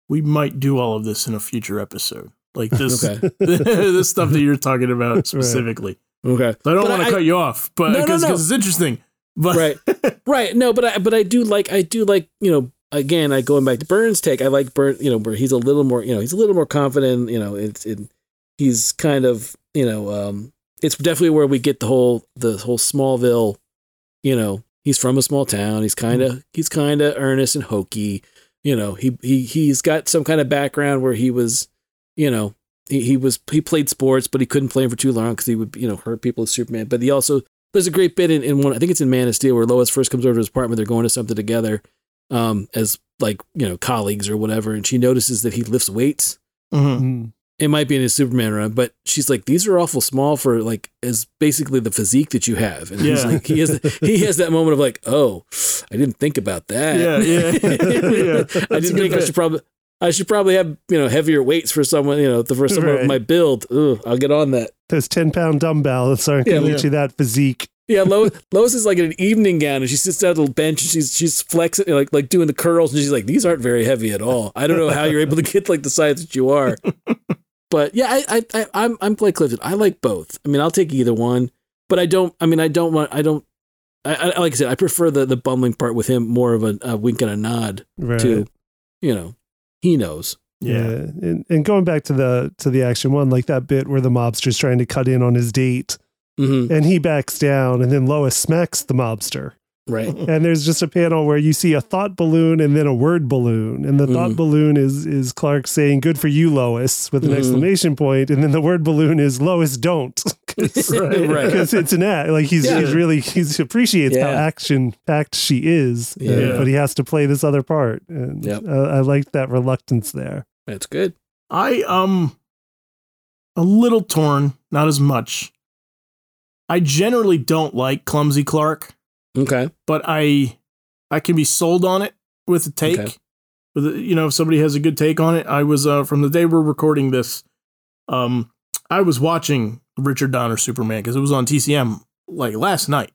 we might do all of this in a future episode. Like [LAUGHS] this okay, [LAUGHS] this stuff that you're talking about specifically. okay, So I don't But want to I- cut you off, but No, no, because no. it's interesting. But right, [LAUGHS] right. No, but I, but I do like, I do like, you know, again, I going back to Byrne's take, I like Byrne, you know, where he's a little more, you know, he's a little more confident, you know, it's, it, he's kind of, you know, um, it's definitely where we get the whole, the whole Smallville, you know, he's from a small town. He's kind of, he's kind of earnest and hokey, you know, he, he, he's got some kind of background where he was, you know, he, he was, he played sports, but he couldn't play them for too long because he would, you know, hurt people as Superman. But he also, there's a great bit in, in one, I think it's in Man of Steel where Lois first comes over to his apartment. They're going to something together um, as like, you know, colleagues or whatever. And she notices that he lifts weights. Mhm. Mhm. It might be in his Superman run, but she's like, these are awful small for like, as basically the physique that you have. And he's Yeah. like, he has, he has that moment of like, oh, I didn't think about that. Yeah, yeah. [LAUGHS] [LAUGHS] Yeah, that's I a didn't good think I should probably, I should probably have, you know, heavier weights for someone, you know, the for someone of my build. Ugh, I'll get on that. Those 10 pound dumbbells aren't going to get you that physique. Yeah, Lois, [LAUGHS] Lois is like in an evening gown, and she sits down at a bench, and she's she's flexing, like like doing the curls, and she's like, "These aren't very heavy at all. I don't know how you're able to get like the size that you are." [LAUGHS] But yeah, I, I, I I'm I'm like Clifton. I like both. I mean, I'll take either one, but I don't. I mean, I don't want. I don't. I, I like I said, I prefer the the bumbling part with him more of a, a wink and a nod Right. to, you know, he knows. Yeah. And, and going back to the to the action one, like that bit where the mobster's trying to cut in on his date hmm and he backs down and then Lois smacks the mobster. Right. [LAUGHS] And there's just a panel where you see a thought balloon and then a word balloon. And the thought Mhm. balloon is is Clark saying, Good for you, Lois, with an Mhm. exclamation point. And then the word balloon is Lois don't. [LAUGHS] [LAUGHS] Right. right. Because it's an act. Like he's Yeah. he's really he appreciates how action packed she is. Yeah. uh, but he has to play this other part. And Yep. uh, I like that reluctance there. That's good. I um a little torn, not as much. I generally don't like clumsy Clark, Okay. but I I can be sold on it with a take. Okay. With a, you know, if somebody has a good take on it. I was uh from the day we're recording this, um, I was watching Richard Donner Superman because it was on TCM like last night.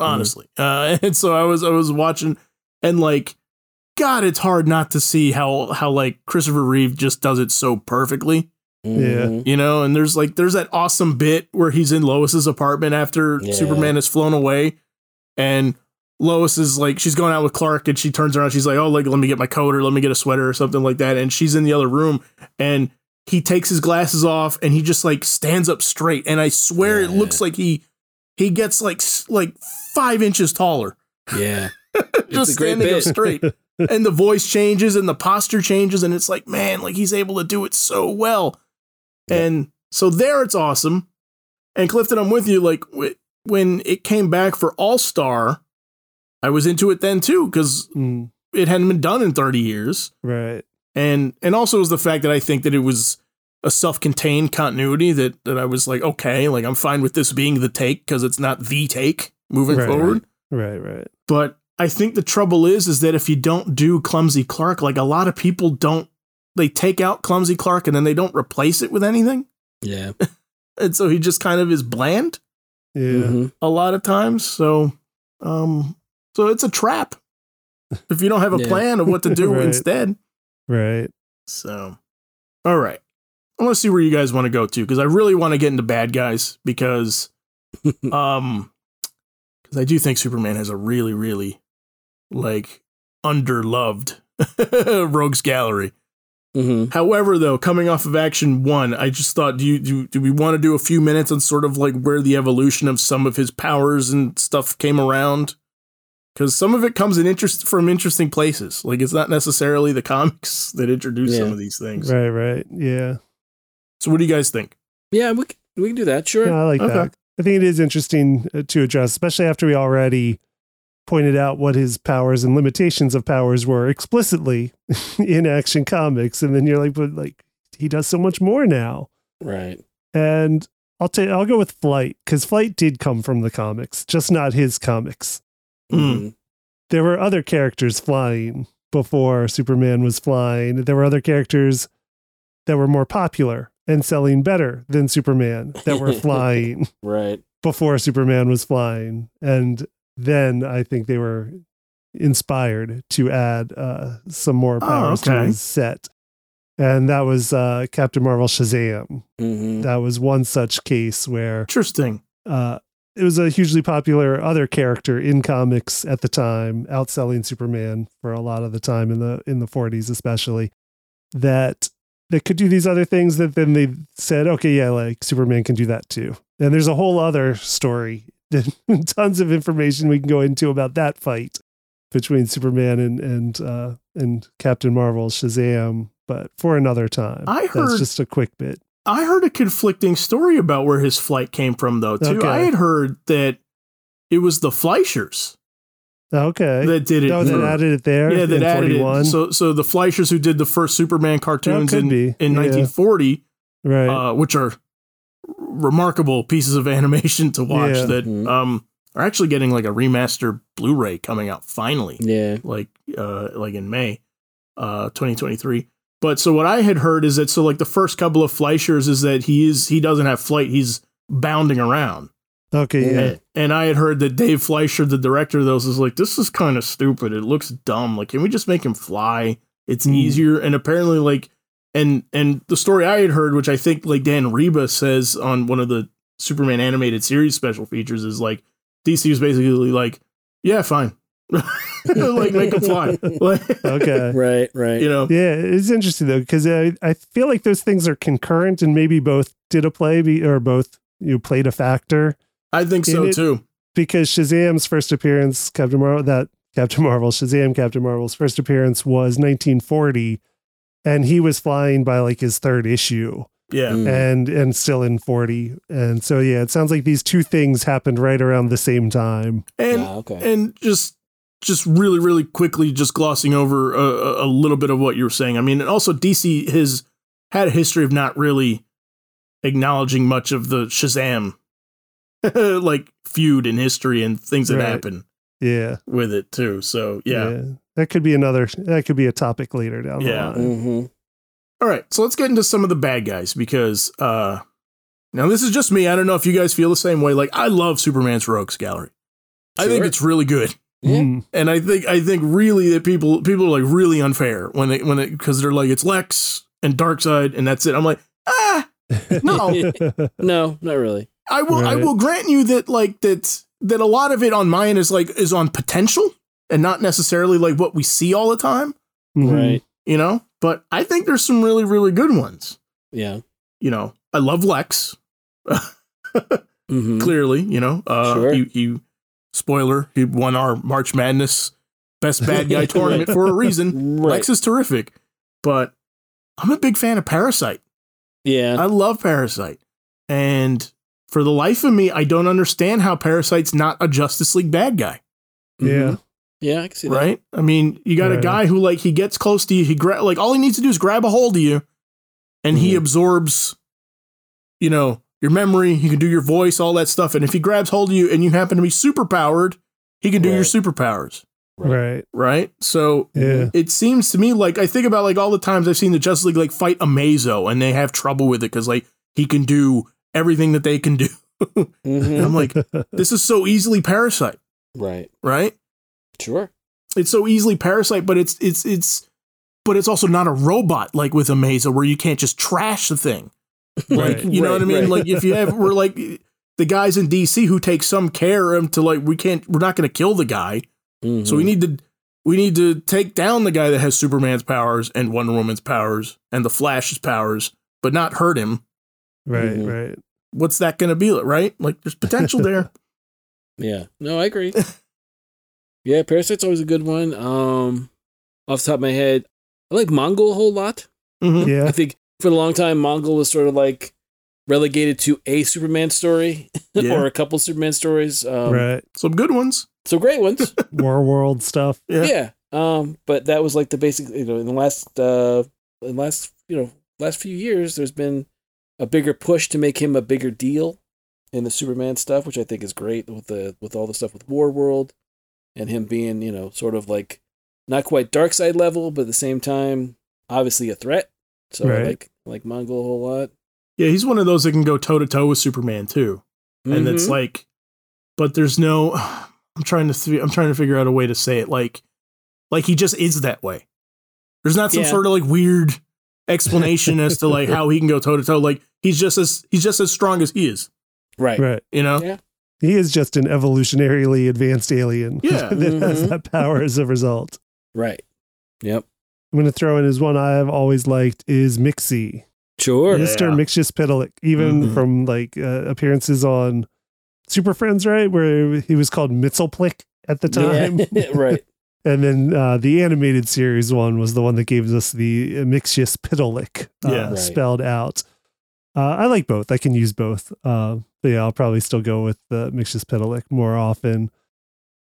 Honestly, uh, [LAUGHS] and so I was I was watching and like, God, it's hard not to see how how like Christopher Reeve just does it so perfectly Yeah. Mhm. you know and there's like there's that awesome bit where he's in lois's apartment after Yeah. superman has flown away and lois is like she's going out with clark and she turns around she's like oh like let me get my coat or let me get a sweater or something like that. And she's in the other room and he takes his glasses off and he just like stands up straight. And i swear it looks like he he gets like like five inches taller. Yeah. [LAUGHS] just standing up straight. [LAUGHS] And the voice changes and the posture changes and it's like man like he's able to do it so well. Yeah. and so there it's awesome. And clifton i'm with you like when it came back for all star i was into it then too because Mm, it hadn't been done in 30 years right. and and also was the fact that i think that it was a self-contained continuity that that i was like okay like i'm fine with this being the take because it's not the take moving Right, forward Right. Right. but I think the trouble is, is that if you don't do Clumsy Clark, like a lot of people don't, they take out Clumsy Clark and then they don't replace it with anything. Yeah. [LAUGHS] And so he just kind of is bland Yeah. Mhm. a lot of times. So, um, so it's a trap if you don't have a Yeah. plan of what to [LAUGHS] do Right. instead. Right. So, all right. I want to see where you guys want to go to because I really want to get into bad guys because, [LAUGHS] um, because I do think Superman has a really, really like underloved [LAUGHS] rogues gallery. Mm-hmm. However, though, coming off of Action One, I just thought, do you do, do we want to do a few minutes on sort of like where the evolution of some of his powers and stuff came around? Because some of it comes in interest from interesting places. Like it's not necessarily the [LAUGHS] comics that introduce some of these things. Right, right. Yeah. So, what do you guys think? Yeah, we can, we can do that. Sure. Yeah, I like Okay. that. I think it is interesting uh, to address, especially after we already pointed out what his powers and limitations of powers were explicitly [LAUGHS] in Action Comics, and then you're like, but like he does so much more now. Right. And I'll take I'll go with Flight because Flight did come from the comics, just not his comics. Mhm. There were other characters flying before Superman was flying. There were other characters that were more popular and selling better than Superman that were [LAUGHS] flying Right. before Superman was flying. And then I think they were inspired to add uh, some more powers to okay. his set. And that was uh, Captain Marvel Shazam. Mm-hmm. That was one such case where Interesting. uh, it was a hugely popular other character in comics at the time, outselling Superman for a lot of the time in the in the 40s, especially. That that could do these other things that then they said, okay, yeah, like Superman can do that too. And there's a whole other story, [LAUGHS] tons of information we can go into about that fight between Superman and and uh, and Captain Marvel Shazam, but for another time. I That's heard- just a quick bit. I heard a conflicting story about where his flight came from, though. Too, Okay. I had heard that it was the Fleischers Okay. that did it. Oh, that added it there. yeah, that added 41. it. So, so the Fleischers who did the first Superman cartoons in, be. in Yeah. 1940, right. uh, which are remarkable pieces of [LAUGHS] animation to watch, Yeah. that Mhm. um are actually getting like a remaster Blu-ray coming out finally. Yeah. like uh like in May uh 2023. But so what I had heard is that so like the first couple of Fleischers is that he is he doesn't have flight, he's bounding around. okay. Yeah. And, and I had heard that Dave Fleischer, the director of those, is like, this is kind of stupid. It looks dumb. Like, can we just make him fly? It's Mm. easier. And apparently, like, and and the story I had heard, which I think like Dan Riba says on one of the Superman animated series special features, is like DC was basically like, yeah, fine, [LAUGHS] like make him fly. [LAUGHS] Like, Okay. [LAUGHS] Right. Right. you know, Yeah, it's interesting though because I, I feel like those things are concurrent and maybe both did a play be, or both you know, played a factor I think so it- too. because Shazam's first appearance, Captain Marvel, that Captain Marvel, Shazam, Captain Marvel's first appearance was 1940, and he was flying by like his third issue, Yeah. Mm. and and still in 40, and so yeah, it sounds like these two things happened right around the same time. And Ah, okay. and just just really really quickly just glossing over a, a- a little bit of what you were saying i mean and also dc has had a history of not really acknowledging much of the shazam [LAUGHS] like feud in history and things that Right. happen Yeah, with it too so yeah. That could be another. That could be a topic later down Yeah. the line. Mm-hmm. all right so let's get into some of the bad guys because uh now this is just me i don't know if you guys feel the same way like i love superman's rogues gallery i think it's really good Yeah. Mm. and I think I think really that people people are like really unfair when they when it because they're like it's Lex and Darkseid and that's it. I'm like ah [LAUGHS] no, [LAUGHS] No, not really. I will I will grant you that like that that a lot of it on mine is like is on potential and not necessarily like what we see all the time, Mhm. Right. you know. But I think there's some really really good ones. Yeah. You know, I love Lex. Mm-hmm. [LAUGHS] Clearly, you know, uh, Sure. he, he spoiler he won our March Madness best bad guy [LAUGHS] tournament for a reason. Right. Lex is terrific, but I'm a big fan of Parasite. yeah. I love Parasite. And for the life of me, I don't understand how Parasite's not a Justice League bad guy, Yeah. Mhm. Yeah, I can see that. right? I mean, you got a guy who like he gets close to you, he gra- like all he needs to do is grab a hold of you and he Mhm. absorbs you know, your memory, he can do your voice, all that stuff. And if he grabs hold of you and you happen to be super powered, he can do your Right. superpowers, Right. right? So Yeah. it seems to me like I think about like all the times I've seen the Justice League like fight Amazo and they have trouble with it because like he can do everything that they can do. [LAUGHS] And Mhm. I'm like, [LAUGHS] this is so easily Parasite, Right. right? Sure. It's so easily Parasite, but it's it's it's but it's also not a robot like with Amazo where you can't just trash the thing. [LAUGHS] Like, Right. you know Right, what I mean? right. Like if you have, we're like the guys in DC who take some care of him to like, we can't, we're not going to kill the guy. So Mm-hmm. we need to, we need to take down the guy that has Superman's powers and Wonder Woman's powers and the Flash's powers, but not hurt him. Right, Mhm. right. What's that going to be like, right? Like there's potential there. [LAUGHS] Yeah. No, I agree. [LAUGHS] yeah, Parasite's always a good one. Um, off the top of my head, I like Mongul a whole lot. Mhm. Yeah. I think for a long time, Mongul was sort of like relegated to a Superman story [LAUGHS] Yeah. or a couple Superman stories. Um, right. Some good ones. some great ones. [LAUGHS] War World stuff. Yeah. yeah. Um, but that was like the basic. You know, in the last, uh, in the last, you know, last few years, there's been a bigger push to make him a bigger deal in the Superman stuff, which I think is great with the with all the stuff with War World and him being, you know, sort of like not quite Darkseid level, but at the same time, obviously a threat. So I like I like Mongul a whole lot. Yeah. He's one of those that can go toe to toe with Superman too. and it's Mhm. like but there's no [SIGHS] i'm trying to th- i'm trying to figure out a way to say it like like he just is that way there's not some Yeah. sort of like weird explanation as to like [LAUGHS] how he can go toe to toe like he's just as he's just as strong as he is right. Right. you know Yeah. He is just an evolutionarily advanced alien Yeah. [LAUGHS] that has Mhm. that power as a result. Right. Yep. I'm going to throw in his one I've always liked is Mixie. Sure. Yeah. Mr. Mixius Pitalik, even Mhm. from like uh, appearances on Super Friends, right? Where he was called Mitzelplick at the time. Yeah. [LAUGHS] right. [LAUGHS] And then uh, the animated series one was the one that gave us the Mixius Pitalik uh, Yeah. Right. spelled out. Uh, I like both. I can use both. Uh, but yeah, I'll probably still go with the Mixius Pitalik more often.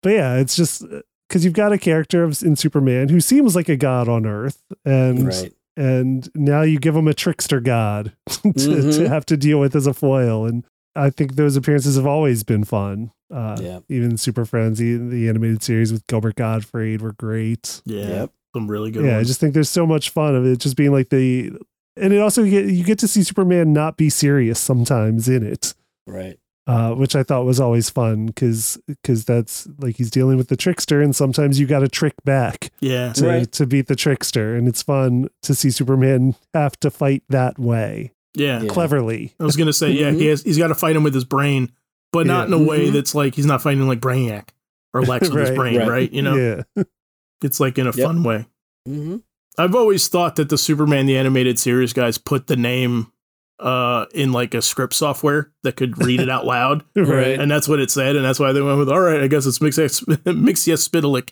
But yeah, it's just because you've got a character of, in Superman who seems like a god on Earth, and Right. and now you give him a trickster god [LAUGHS] to, to Mhm. have to deal with as a foil. And I think those appearances have always been fun. Uh, Yeah. Even Super Friends, the, the animated series with Gilbert Gottfried were great. yeah Yep. some really good yeah, I just think there's so much fun of it just being like the, and it also get you get to see Superman not be serious sometimes in it. Right. Uh, which I thought was always fun because because that's like he's dealing with the trickster, and sometimes you got to trick back yeah to, Right. to beat the trickster. And it's fun to see Superman have to fight that way yeah Yeah. cleverly. i was gonna say yeah he has he's got to fight him with his brain but not in a way Mhm. that's like he's not fighting like brainiac or [LAUGHS] lex with his brain right, Right. you know Yeah. [LAUGHS] it's like in a Yep. fun way Mm-hmm. I've always thought that the Superman the animated series guys put the name uh in like a script software that could read it out [LAUGHS] loud. Right. And that's what it said, and that's why they went with all right, I guess it's Mixius [LAUGHS] Mixius Spitalik.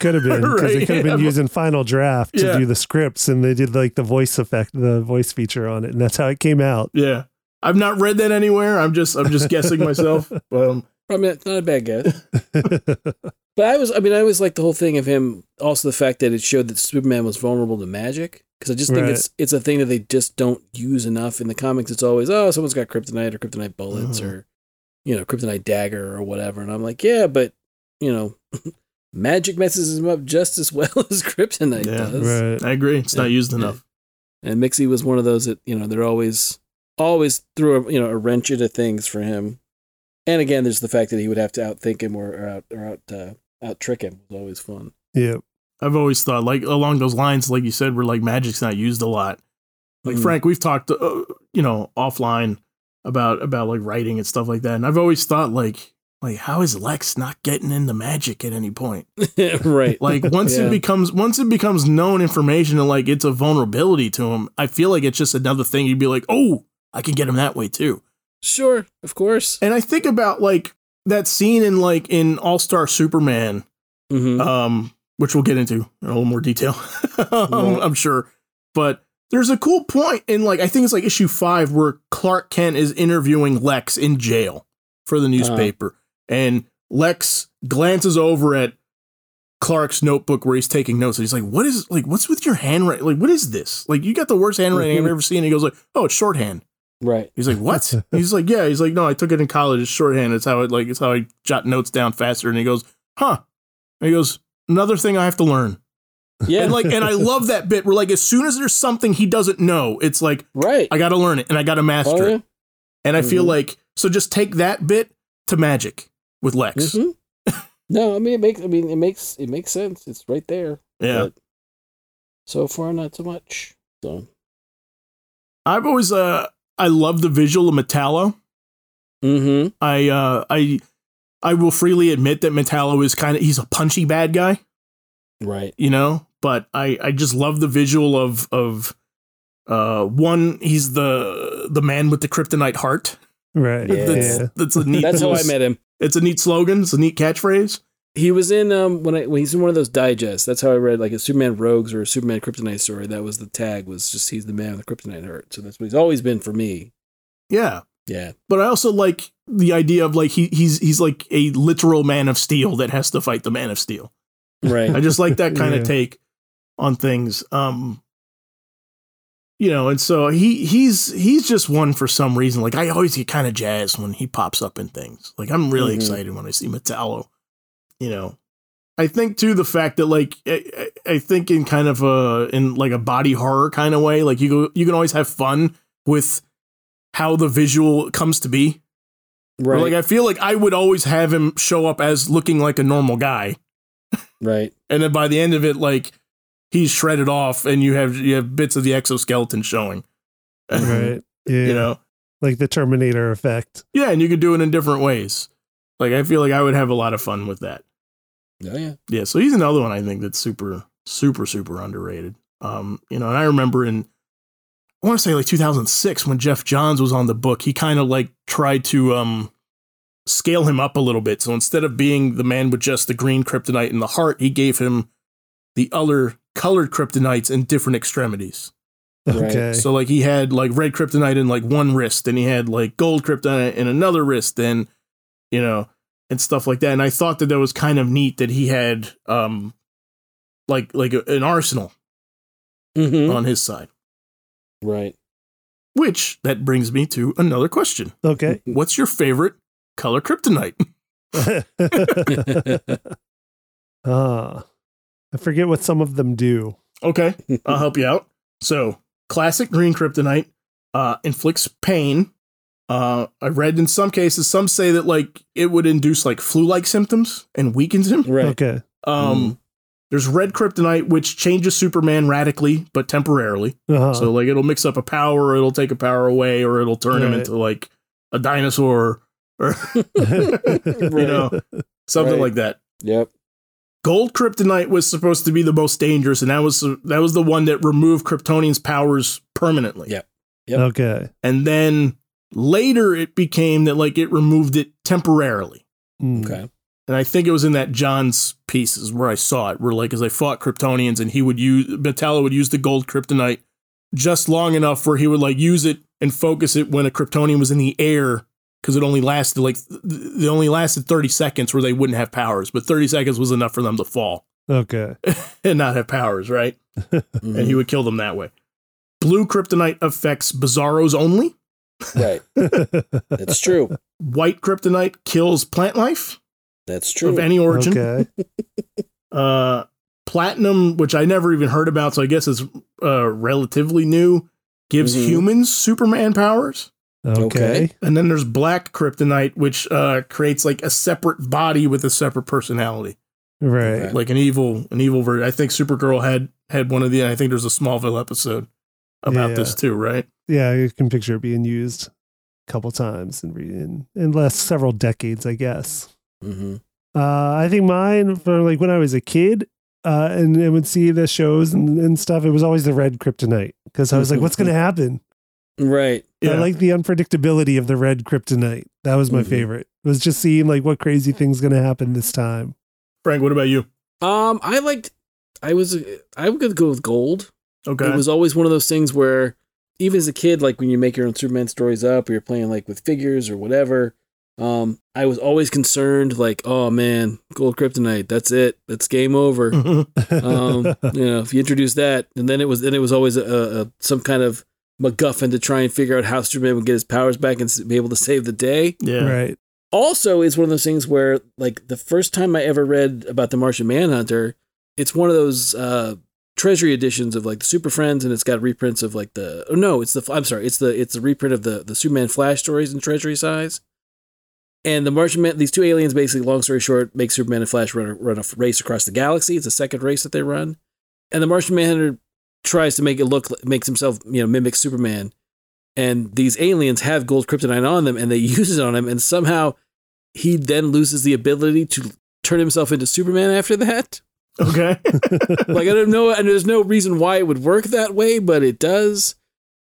Could have been because [LAUGHS] they Right, could have been yeah. using Final Draft to Yeah. do the scripts, and they did like the voice effect, the voice feature on it, and that's how it came out. Yeah. I've not read that anywhere. I'm just I'm just guessing myself. Um Probably not, not a bad guess. But I was, I mean, I always liked the whole thing of him. Also, the fact that it showed that Superman was vulnerable to magic, because I just think Right. it's it's a thing that they just don't use enough in the comics. It's always, oh, someone's got kryptonite or kryptonite bullets Mhm. or you know kryptonite dagger or whatever, and I'm like, yeah, but you know, [LAUGHS] magic messes him up just as well [LAUGHS] as kryptonite Yeah, does. right. I agree. It's not Yeah. used Yeah. enough. And Mixie was one of those that you know they're always always threw a you know a wrench into things for him. And again, there's the fact that he would have to outthink him or, or out or out uh, out trick him was always fun. Yeah. I've always thought like along those lines, like you said, where like magic's not used a lot. Like Mm. Frank, we've talked, uh, you know, offline about about like writing and stuff like that, and I've always thought like like how is Lex not getting into magic at any point? [LAUGHS] right. Like [LAUGHS] once Yeah. it becomes once it becomes known information and like it's a vulnerability to him, I feel like it's just another thing. You'd be like, oh, I can get him that way too. Sure, of course. And I think about like that scene in like in All Star Superman, hmm um, which we'll get into in a little more detail, [LAUGHS] um. I'm sure. But there's a cool point in like I think it's like issue five where Clark Kent is interviewing Lex in jail for the newspaper, and Lex glances over at Clark's notebook where he's taking notes, and he's like, "What is like? What's with your handwriting? Like, what is this? Like, you got the worst handwriting I've Mhm. ever seen." And he goes like, "Oh, it's shorthand." Right. He's like, "What?" [LAUGHS] he's like, "Yeah." He's like, "No, I took it in college. It's shorthand. It's how it like it's how I jot notes down faster." And he goes, "Huh?" And he goes, "Another thing I have to learn." Yeah. And like, and I love that bit where like as soon as there's something he doesn't know, it's like right. I got to learn it and I got to master Oh, it. yeah. And I feel Mhm. like so just take that bit to magic with Lex. Mhm. [LAUGHS] no, I mean it makes. I mean it makes it makes sense. It's right there. Yeah. So far, not so much. So, I've always uh I love the visual of Metallo. mm-hmm. I uh I I will freely admit that Metallo is kind of he's a punchy bad guy, Right. you know, but I I just love the visual of of uh one he's the the man with the kryptonite heart. Right. Yeah. That's, Yeah. that's a neat That's how I met him. It's a neat slogan, it's a neat catchphrase. He was in um when I when he's in one of those digests. That's how I read like a Superman Rogues or a Superman Kryptonite story. That was the tag. Was just he's the man with the Kryptonite heart. So that's what he's always been for me. Yeah. Yeah. But I also like the idea of like he he's he's like a literal man of steel that has to fight the man of steel. Right. I just like that [LAUGHS] kind Yeah. of take on things. Um you know, and so he he's he's just one for some reason. Like I always get kind of jazzed when he pops up in things. Like I'm really Mhm. excited when I see Metallo. You know, I think too the fact that like I, I I think in kind of a in like a body horror kind of way, like you go you can always have fun with how the visual comes to be. Or, right. Like I feel like I would always have him show up as looking like a normal guy right. [LAUGHS] and then by the end of it like he's shredded off and you have you have bits of the exoskeleton showing Right. [LAUGHS] Yeah. you know like the Terminator effect. yeah and you could do it in different ways like i feel like i would have a lot of fun with that Oh yeah. yeah so he's another one i think that's super super super underrated um you know and i remember in i want to say like 2006 when geoff johns was on the book he kind of like tried to um scale him up a little bit so instead of being the man with just the green kryptonite in the heart he gave him the other colored kryptonites in different extremities Right. Okay. So like he had like red kryptonite in like one wrist, and he had like gold kryptonite in another wrist, and you know, and stuff like that. And I thought that that was kind of neat that he had um like like a- an arsenal Mm-hmm. on his side. Right. Which that brings me to another question: okay. What's your favorite color kryptonite? [LAUGHS] [LAUGHS] ah. I forget what some of them do. okay, I'll help you out. So classic green kryptonite uh, inflicts pain. Uh, I read in some cases, some say that like it would induce like flu-like symptoms and weakens him. right. Okay. Um, there's red kryptonite, which changes Superman radically, but temporarily. Uh-huh. So like it'll mix up a power, or it'll take a power away, or it'll turn him into like a dinosaur or [LAUGHS] you know something Right. like that. Yep. Gold kryptonite was supposed to be the most dangerous, and that was that was the one that removed Kryptonian's powers permanently. Yeah. Yep. Okay. And then later it became that like it removed it temporarily. Mm. Okay. And I think it was in that John's pieces where I saw it, where like as they fought Kryptonians and he would use Metallo would use the gold kryptonite just long enough where he would like use it and focus it when a Kryptonian was in the air because it only lasted like th- it only lasted 30 seconds where they wouldn't have powers, but 30 seconds was enough for them to fall Okay. [LAUGHS] and not have powers, right? [LAUGHS] And he would kill them that way. Blue kryptonite affects Bizarros only. Right. That's true. [LAUGHS] White kryptonite kills plant life That's true. of any origin. okay. [LAUGHS] uh platinum which i never even heard about so i guess it's uh relatively new gives Mhm. humans superman powers Okay. Okay. and then there's black kryptonite which uh creates like a separate body with a separate personality Right. Like an evil an evil version i think supergirl had had one of the i think there's a smallville episode about Yeah. this too right Yeah, you can picture it being used a couple times in, re- in in last several decades, I guess. hmm Uh, I think mine for like when I was a kid, uh, and, and would see the shows and, and stuff. It was always the red kryptonite because I was like, "What's going to happen?" Right. Yeah. I like the unpredictability of the red kryptonite. That was my Mhm. favorite. It was just seeing like what crazy things going to happen this time. frank what about you Um, I liked. I was. I'm gonna go with gold. Okay It was always one of those things where, even as a kid, like when you make your own Superman stories up, or you're playing like with figures or whatever, um, I was always concerned, like, oh man, gold kryptonite, that's it, that's game over. [LAUGHS] um, you know, if you introduce that, and then it was then it was always a, a some kind of MacGuffin to try and figure out how Superman would get his powers back and be able to save the day. yeah Right. Also, it's one of those things where, like, the first time I ever read about the Martian Manhunter, it's one of those uh, treasury editions of like the Super Friends, and it's got reprints of like the oh no, it's the I'm sorry, it's the it's the reprint of the the Superman Flash stories in treasury size. And the Martian Man, these two aliens, basically, long story short, make Superman and Flash run a, run a race across the galaxy. It's a second race that they run, and the Martian Manhunter tries to make it look makes himself you know mimic Superman, and these aliens have gold kryptonite on them, and they [LAUGHS] use it on him, and somehow he then loses the ability to turn himself into Superman after that. Okay. [LAUGHS] like I don't know, and there's no reason why it would work that way, but it does.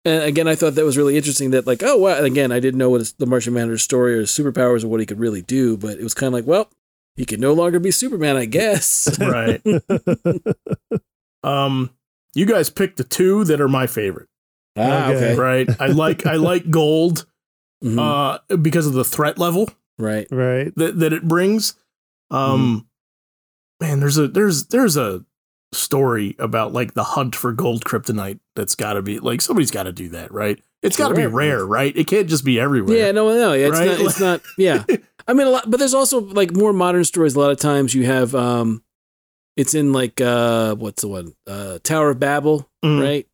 And again, I thought that was really interesting. That like, oh, wow. And again, I didn't know what the Martian Manhunter's story or his superpowers or what he could really do, but it was kind of like, well, he can no longer be Superman, I guess. [LAUGHS] right. [LAUGHS] Um, you guys picked the two that are my favorite. ah, Okay. okay. Right. I like I like gold Mhm. uh because of the threat level right. right. that, that it brings. Um man, there's a there's there's a story about like the hunt for gold kryptonite that's got to be like somebody's got to do that, right? It's got to be rare, right? It can't just be everywhere. Yeah, no, no, yeah, it's Right? not. It's not. Yeah, [LAUGHS] I mean, a lot, but there's also like more modern stories. A lot of times you have, um, it's in like uh, what's the one, uh, Tower of Babel, Mm. right?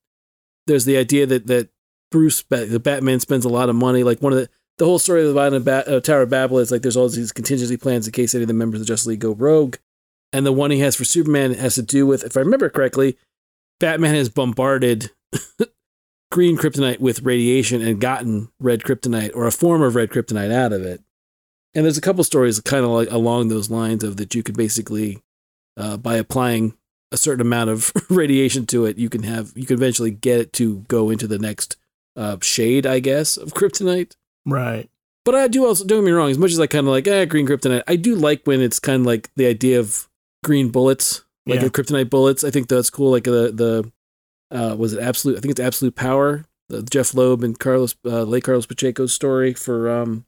There's the idea that that Bruce, the Batman, spends a lot of money. Like one of the the whole story of the Ba- uh, Tower of Babel is like there's all these contingency plans in case any of the members of the Justice League go rogue, and the one he has for Superman has to do with, if I remember correctly, Batman has bombarded [LAUGHS] green kryptonite with radiation and gotten red kryptonite or a form of red kryptonite out of it. And there's a couple stories kind of like along those lines of that you could basically, uh, by applying a certain amount of [LAUGHS] radiation to it, you can have you can eventually get it to go into the next uh, shade, I guess, of kryptonite. Right. But I do also don't get me wrong. As much as I kind of like eh, green kryptonite, I do like when it's kind of like the idea of green bullets, like Yeah. the kryptonite bullets. I think that's cool. Like the the uh, was it absolute? I think it's absolute power. The Jeph Loeb and Carlos uh, late Carlos Pacheco's story for um,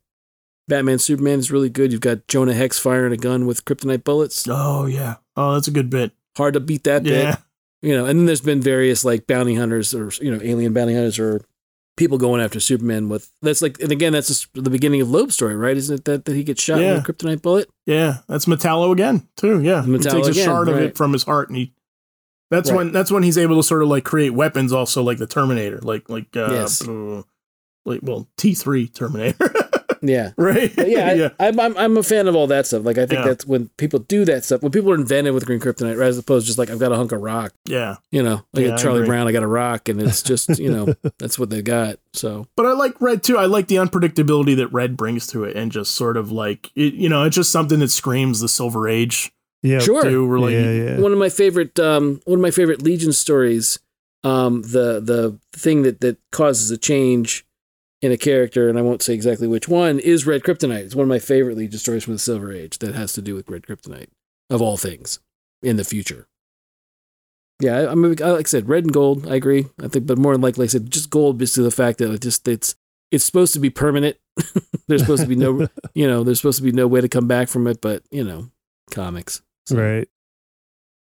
Batman Superman is really good. You've got Jonah Hex firing a gun with kryptonite bullets. Oh yeah. Oh, that's a good bit. Hard to beat that Yeah. bit. You know, and then there's been various like bounty hunters or you know alien bounty hunters or people going after Superman with that's like and again that's just the beginning of Loeb's story, right? Isn't it that, that he gets shot Yeah. with a kryptonite bullet? Yeah, that's Metallo again too. Yeah, he Metallo takes a again, shard of right. it from his heart, and he. That's Right. when that's when he's able to sort of like create weapons, also like the Terminator, like like uh, Yes. like well T three Terminator, [LAUGHS] Yeah. [LAUGHS] right? But yeah, yeah, I, I'm, I'm I'm a fan of all that stuff. Like I think Yeah. that's when people do that stuff. When people are inventive with green kryptonite, right, as opposed to just like I've got a hunk of rock. yeah. You know, like Yeah, Charlie agree. Brown, I got a rock, and it's just [LAUGHS] you know that's what they got. So But I like Red too. I like the unpredictability that Red brings to it, and just sort of like it, you know, it's just something that screams the Silver Age. Yeah. sure. Too, where yeah, yeah. one of my favorite um one of my favorite legion stories um the the thing that that causes a change in a character and i won't say exactly which one is red kryptonite it's one of my favorite legion stories from the silver age that has to do with red kryptonite of all things in the future yeah I- i'm a big- I- like i said red and gold i agree i think but more than likely i said just gold because of the fact that it just it's it's supposed to be permanent [LAUGHS] there's supposed to be no [LAUGHS] you know there's supposed to be no way to come back from it but you know comics So- Right.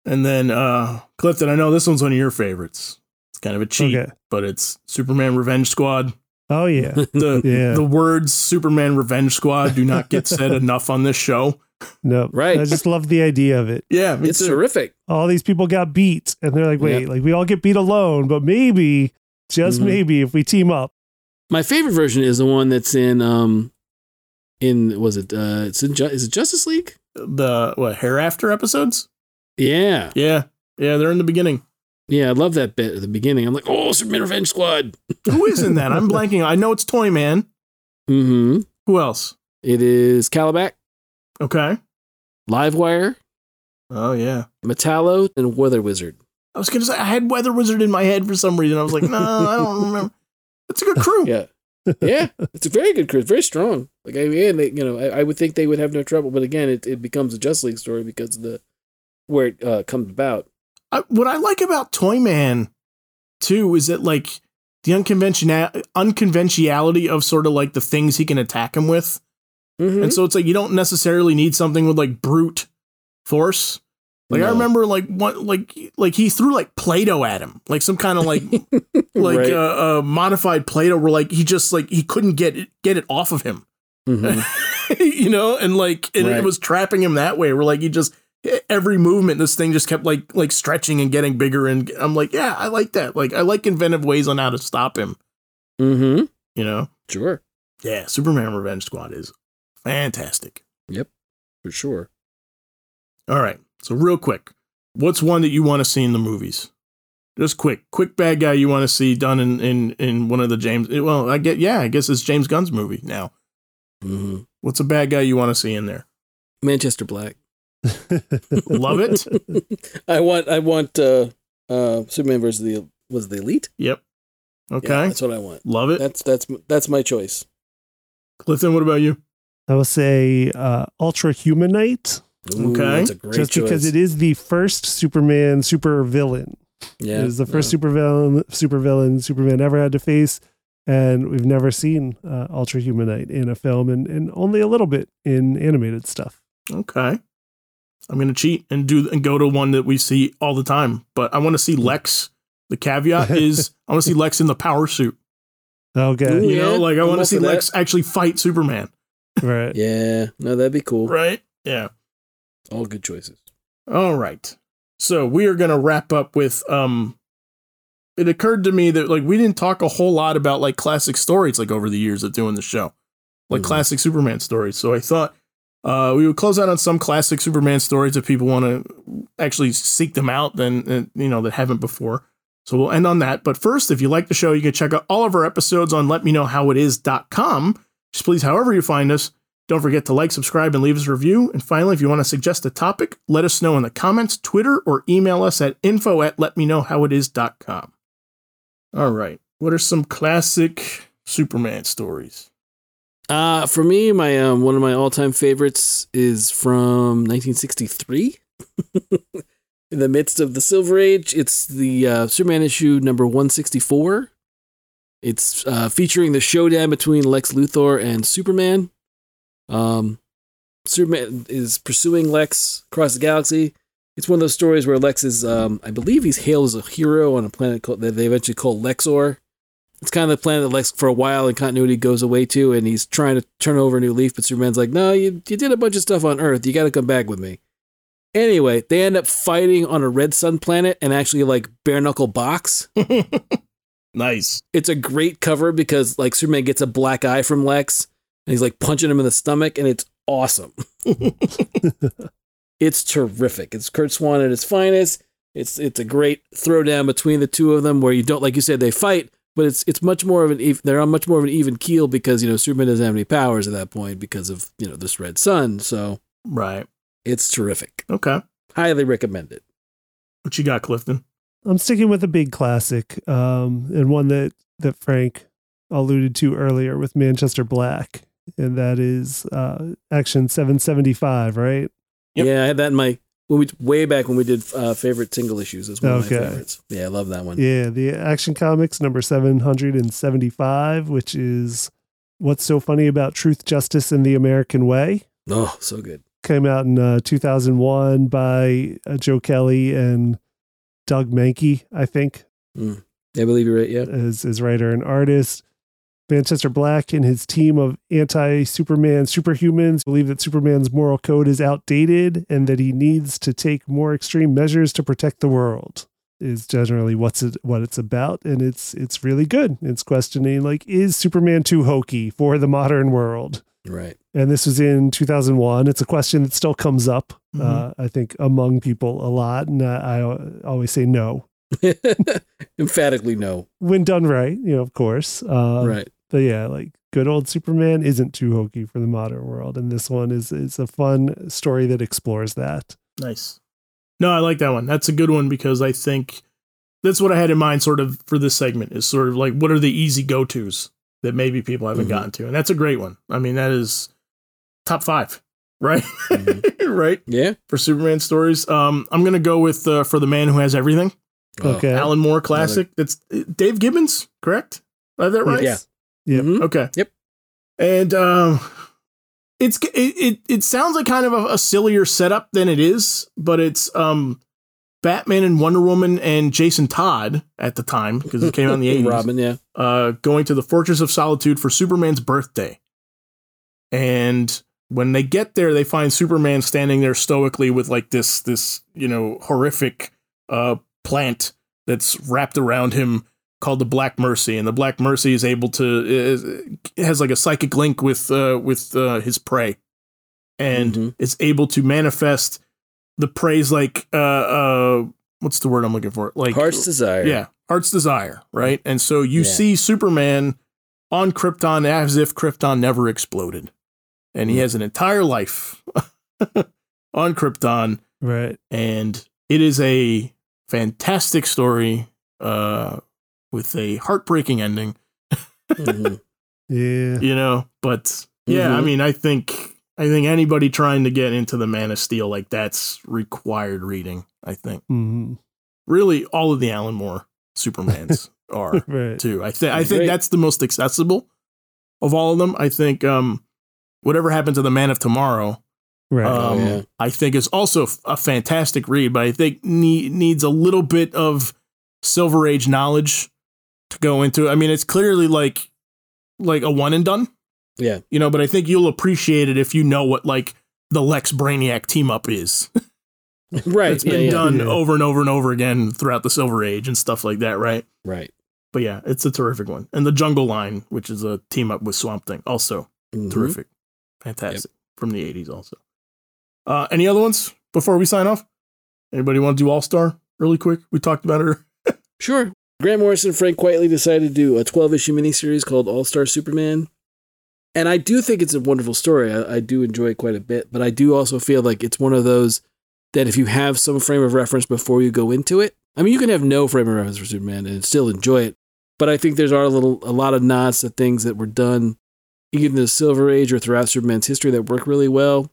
And then uh Clifton, I know this one's one of your favorites. It's kind of a cheat, Okay. but it's Superman Revenge Squad. Oh yeah. [LAUGHS] The Yeah. the words Superman Revenge Squad do not get said enough on this show. No. Right. I just love the idea of it. Yeah, me it's terrific All these people got beat, and they're like, "Wait, Yep. like we all get beat alone, but maybe, just Mhm. maybe, if we team up." My favorite version is the one that's in um in was it uh it's in is it Justice League? The what hereafter episodes? Yeah. Yeah, yeah, they're in the beginning. Yeah, I love that bit at the beginning. I'm like, "Oh, Superman Revenge Squad." Who is in that? I'm blanking. I know it's Toyman. Mhm. Who else? It is Kalibak, Okay. Livewire, Oh yeah. Metallo, and Weather Wizard. I was gonna say I had Weather Wizard in my head for some reason. I was like, no, I don't [LAUGHS] remember. It's a good crew. Yeah. Yeah, it's a very good crew. It's very strong. Like I mean, they, you know, I, I would think they would have no trouble, but again, it, it becomes a Justice League story because of the where it uh, comes about. I, what I like about Toyman too is that like the unconventional unconventionality of sort of like the things he can attack him with. Mhm. And so it's like you don't necessarily need something with like brute force. Like I remember like what like like he threw like Play-Doh at him. Like some kind of like [LAUGHS] like Right. uh, uh modified Play-Doh where like he just like he couldn't get it get it off of him. Mhm. [LAUGHS] you know, and like and it was trapping him that way where like he just every movement this thing just kept like like stretching and getting bigger and I'm like, yeah, I like that. Like I like inventive ways on how to stop him, mm-hmm you know? Sure. Yeah, Superman Revenge Squad is fantastic. Yep. For sure. All right. So real quick, what's one that you want to see in the movies? Just quick, quick bad guy you want to see done in in in one of the James. Well, I get yeah, I guess it's James Gunn's movie now. mm-hmm. What's a bad guy you want to see in there? Manchester Black. Love it. [LAUGHS] I want. I want. Uh, uh, Superman versus the was the Elite. Yep. Yeah, Okay. that's what I want. Love it. That's that's that's my choice. Clifton, what about you? I will say uh, Ultra Humanite, Ooh, Okay. that's a great just choice. because it is the first Superman super villain. Yeah, it is the first yeah. super villain, super villain Superman ever had to face, and we've never seen uh, Ultra Humanite in a film, and, and only a little bit in animated stuff. Okay. I'm gonna cheat and do and go to one that we see all the time, but I want to see Lex. The caveat [LAUGHS] is I want to see Lex in the power suit. Okay, Ooh, You know, like I want to see for that. Lex actually fight Superman. right. Yeah, no, that'd be cool. Right? Yeah. All good choices. All right. So we are gonna wrap up with um it occurred to me that like we didn't talk a whole lot about like classic stories like over the years of doing the show. Like Mhm. classic Superman stories. So I thought uh, we would close out on some classic Superman stories if people want to actually seek them out, then uh, you know that haven't before. So we'll end on that. But first, if you like the show, you can check out all of our episodes on letmeknowhowitis.com. Just please, however you find us, don't forget to like, subscribe, and leave us a review. And finally, if you want to suggest a topic, let us know in the comments, Twitter, or email us at info at letmeknowhowitis.com. All right. What are some classic Superman stories? Uh, for me, my um, one of my all-time favorites is from 1963. [LAUGHS] In the midst of the Silver Age, it's the uh, Superman issue number 164. It's uh, featuring the showdown between Lex Luthor and Superman. Um, Superman is pursuing Lex across the galaxy. It's one of those stories where Lex is, um, I believe, he's hailed as a hero on a planet called, that they eventually call Lexor. It's kind of the planet that Lex, for a while in continuity, goes away to, and he's trying to turn over a new leaf. But Superman's like, "No, you you did a bunch of stuff on Earth. You got to come back with me." Anyway, they end up fighting on a red sun planet and actually like bare knuckle box. [LAUGHS] nice. It's a great cover because like Superman gets a black eye from Lex, and he's like punching him in the stomach, and it's awesome. [LAUGHS] it's terrific. It's Curt Swan at his finest. It's it's a great throwdown between the two of them where you don't like you said they fight, but it's it's much more of an even, they're on much more of an even keel because you know Superman doesn't have any powers at that point because of you know this red sun. So Right. it's terrific. Okay. Highly recommend it. What you got, Clifton? I'm sticking with a big classic, um, and one that that Frank alluded to earlier with Manchester Black, and that is uh, Action 775. Right? Yep. Yeah, I had that in my when we way back when we did uh, favorite single issues. That's one of my favorites. Yeah, I love that one. Yeah, the Action Comics number 775, which is what's so funny about truth, justice, and the American way. Oh, so good. Came out in uh, 2001 by uh, Joe Kelly and Doug Mahnke, I think. Mm. I believe you're right. Yeah. as, as writer and artist. Manchester Black and his team of anti Superman superhumans believe that Superman's moral code is outdated and that he needs to take more extreme measures to protect the world. Is generally what's it what it's about, and it's it's really good. It's questioning like is Superman too hokey for the modern world? Right. And this was in 2001. It's a question that still comes up, Mhm. uh, I think, among people a lot, and I, I always say no [LAUGHS] Emphatically no. when done right. You know, of course. Um, right. But yeah, like good old Superman isn't too hokey for the modern world, and this one is is a fun story that explores that. Nice. No, I like that one. That's a good one because I think that's what I had in mind sort of for this segment is sort of like what are the easy go-tos that maybe people haven't Mhm. gotten to. And that's a great one. I mean, that is top 5, [LAUGHS] right? Mhm. right? Yeah. For Superman stories. Um I'm going to go with uh, for the man who has everything. Oh, Okay. Alan Moore classic. That's uh, Dave Gibbons, correct? I have that right? Yeah. Yep. Mhm. Okay. Yep. And um, it's it, it it sounds like kind of a, a sillier setup than it is, but it's um, Batman and Wonder Woman and Jason Todd at the time because it came out in the [LAUGHS] eighties. Robin, yeah. Uh, going to the Fortress of Solitude for Superman's birthday, and when they get there, they find Superman standing there stoically with like this this you know horrific uh plant that's wrapped around him called the Black Mercy, and the Black Mercy is able to is, has like a psychic link with uh, with uh, his prey, and Mhm. is able to manifest the prey's like uh, uh, what's the word I'm looking for? Like Heart's Desire. Yeah, Heart's Desire, right? And so you Yeah. see Superman on Krypton as if Krypton never exploded. And he Mm. has an entire life [LAUGHS] on Krypton Right. and it is a fantastic story uh with a heartbreaking ending, Mhm. [LAUGHS] Yeah. you know, but yeah, I Mhm. mean, I think I think anybody trying to get into the Man of Steel like that's required reading, I think. hmm Really all of the Alan Moore Supermans [LAUGHS] are Right. too. I think I think great. that's the most accessible of all of them. I think um, whatever happened to the Man of Tomorrow, Right. um, Oh, yeah. I think is also a fantastic read, but I think need, needs a little bit of Silver Age knowledge to go into. I mean, it's clearly like like a one and done, Yeah. you know. But I think you'll appreciate it if you know what like the Lex Brainiac team up is. [LAUGHS] Right. it's yeah, been yeah. done Yeah. over and over and over again throughout the Silver Age and stuff like that, right? Right. But yeah, it's a terrific one. And the Jungle Line, which is a team up with Swamp Thing, also Mhm. terrific, fantastic from the '80s. Also, uh, any other ones before we sign off? Anybody want to do All Star really quick? We talked about it. [LAUGHS] Sure. Grant Morrison and Frank Quitely decided to do a 12 issue miniseries called All Star Superman. And I do think it's a wonderful story. I, I do enjoy it quite a bit, but I do also feel like it's one of those that if you have some frame of reference before you go into it, I mean, you can have no frame of reference for Superman and still enjoy it. But I think there's are a little, a lot of nods to things that were done either in the Silver Age or throughout Superman's history that work really well.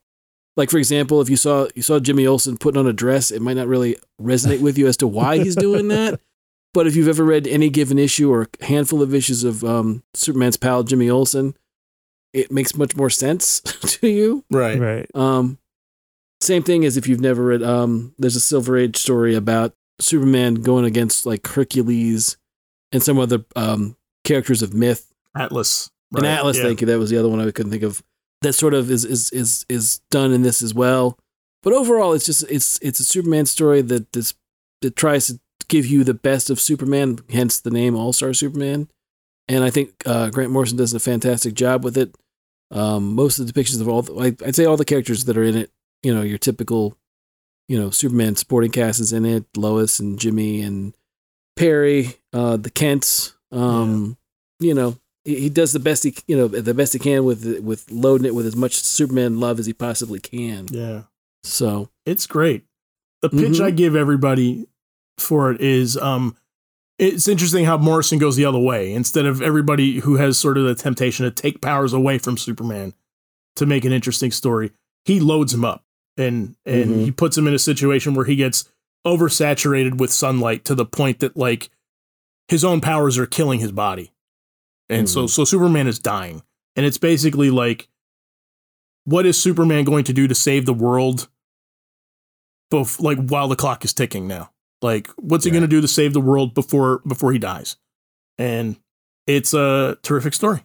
Like for example, if you saw you saw Jimmy Olsen putting on a dress, it might not really resonate with you as to why he's doing [LAUGHS] that. But if you've ever read any given issue or a handful of issues of um, Superman's pal Jimmy Olsen, it makes much more sense [LAUGHS] to you. Right. Right. Um, same thing as if you've never read. Um, there's a Silver Age story about Superman going against like Hercules and some other um, characters of myth. Atlas. And Atlas, yeah. thank you. That was the other one I couldn't think of. That sort of is is is is done in this as well. But overall, it's just it's it's a Superman story that this that tries to give you the best of Superman, hence the name All Star Superman. And I think uh, Grant Morrison does a fantastic job with it. Um, most of the depictions of all, the, I- I'd say all the characters that are in it, you know, your typical, you know, Superman supporting cast is in it. Lois and Jimmy and Perry, uh, the Kents. Um, You know, he, he does the best he, you know, the best he can with with loading it with as much Superman love as he possibly can. Yeah. So It's great. The pitch Mhm. I give everybody for it is um it's interesting how Morrison goes the other way. Instead of everybody who has sort of the temptation to take powers away from Superman to make an interesting story, he loads him up and and Mhm. he puts him in a situation where he gets oversaturated with sunlight to the point that like his own powers are killing his body. And so Mhm. so Superman is dying. And it's basically like what is Superman going to do to save the world both like while the clock is ticking now? Like what's he going to do to save the world before before he dies? And it's a terrific story.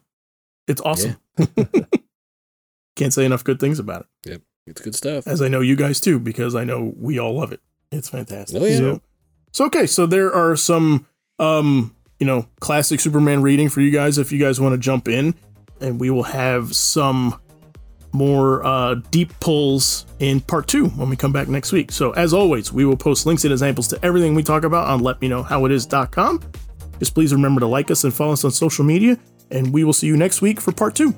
It's awesome. [LAUGHS] [LAUGHS] Can't say enough good things about it. Yep, it's good stuff. As I know you guys too because I know we all love it. It's fantastic. Oh, yeah. So, so okay, so there are some um, you know, classic Superman reading for you guys if you guys want to jump in and we will have some more uh, deep pulls in part two when we come back next week. So, as always, we will post links and examples to everything we talk about on letmeknowhowitis.com. Just please remember to like us and follow us on social media, and we will see you next week for part two.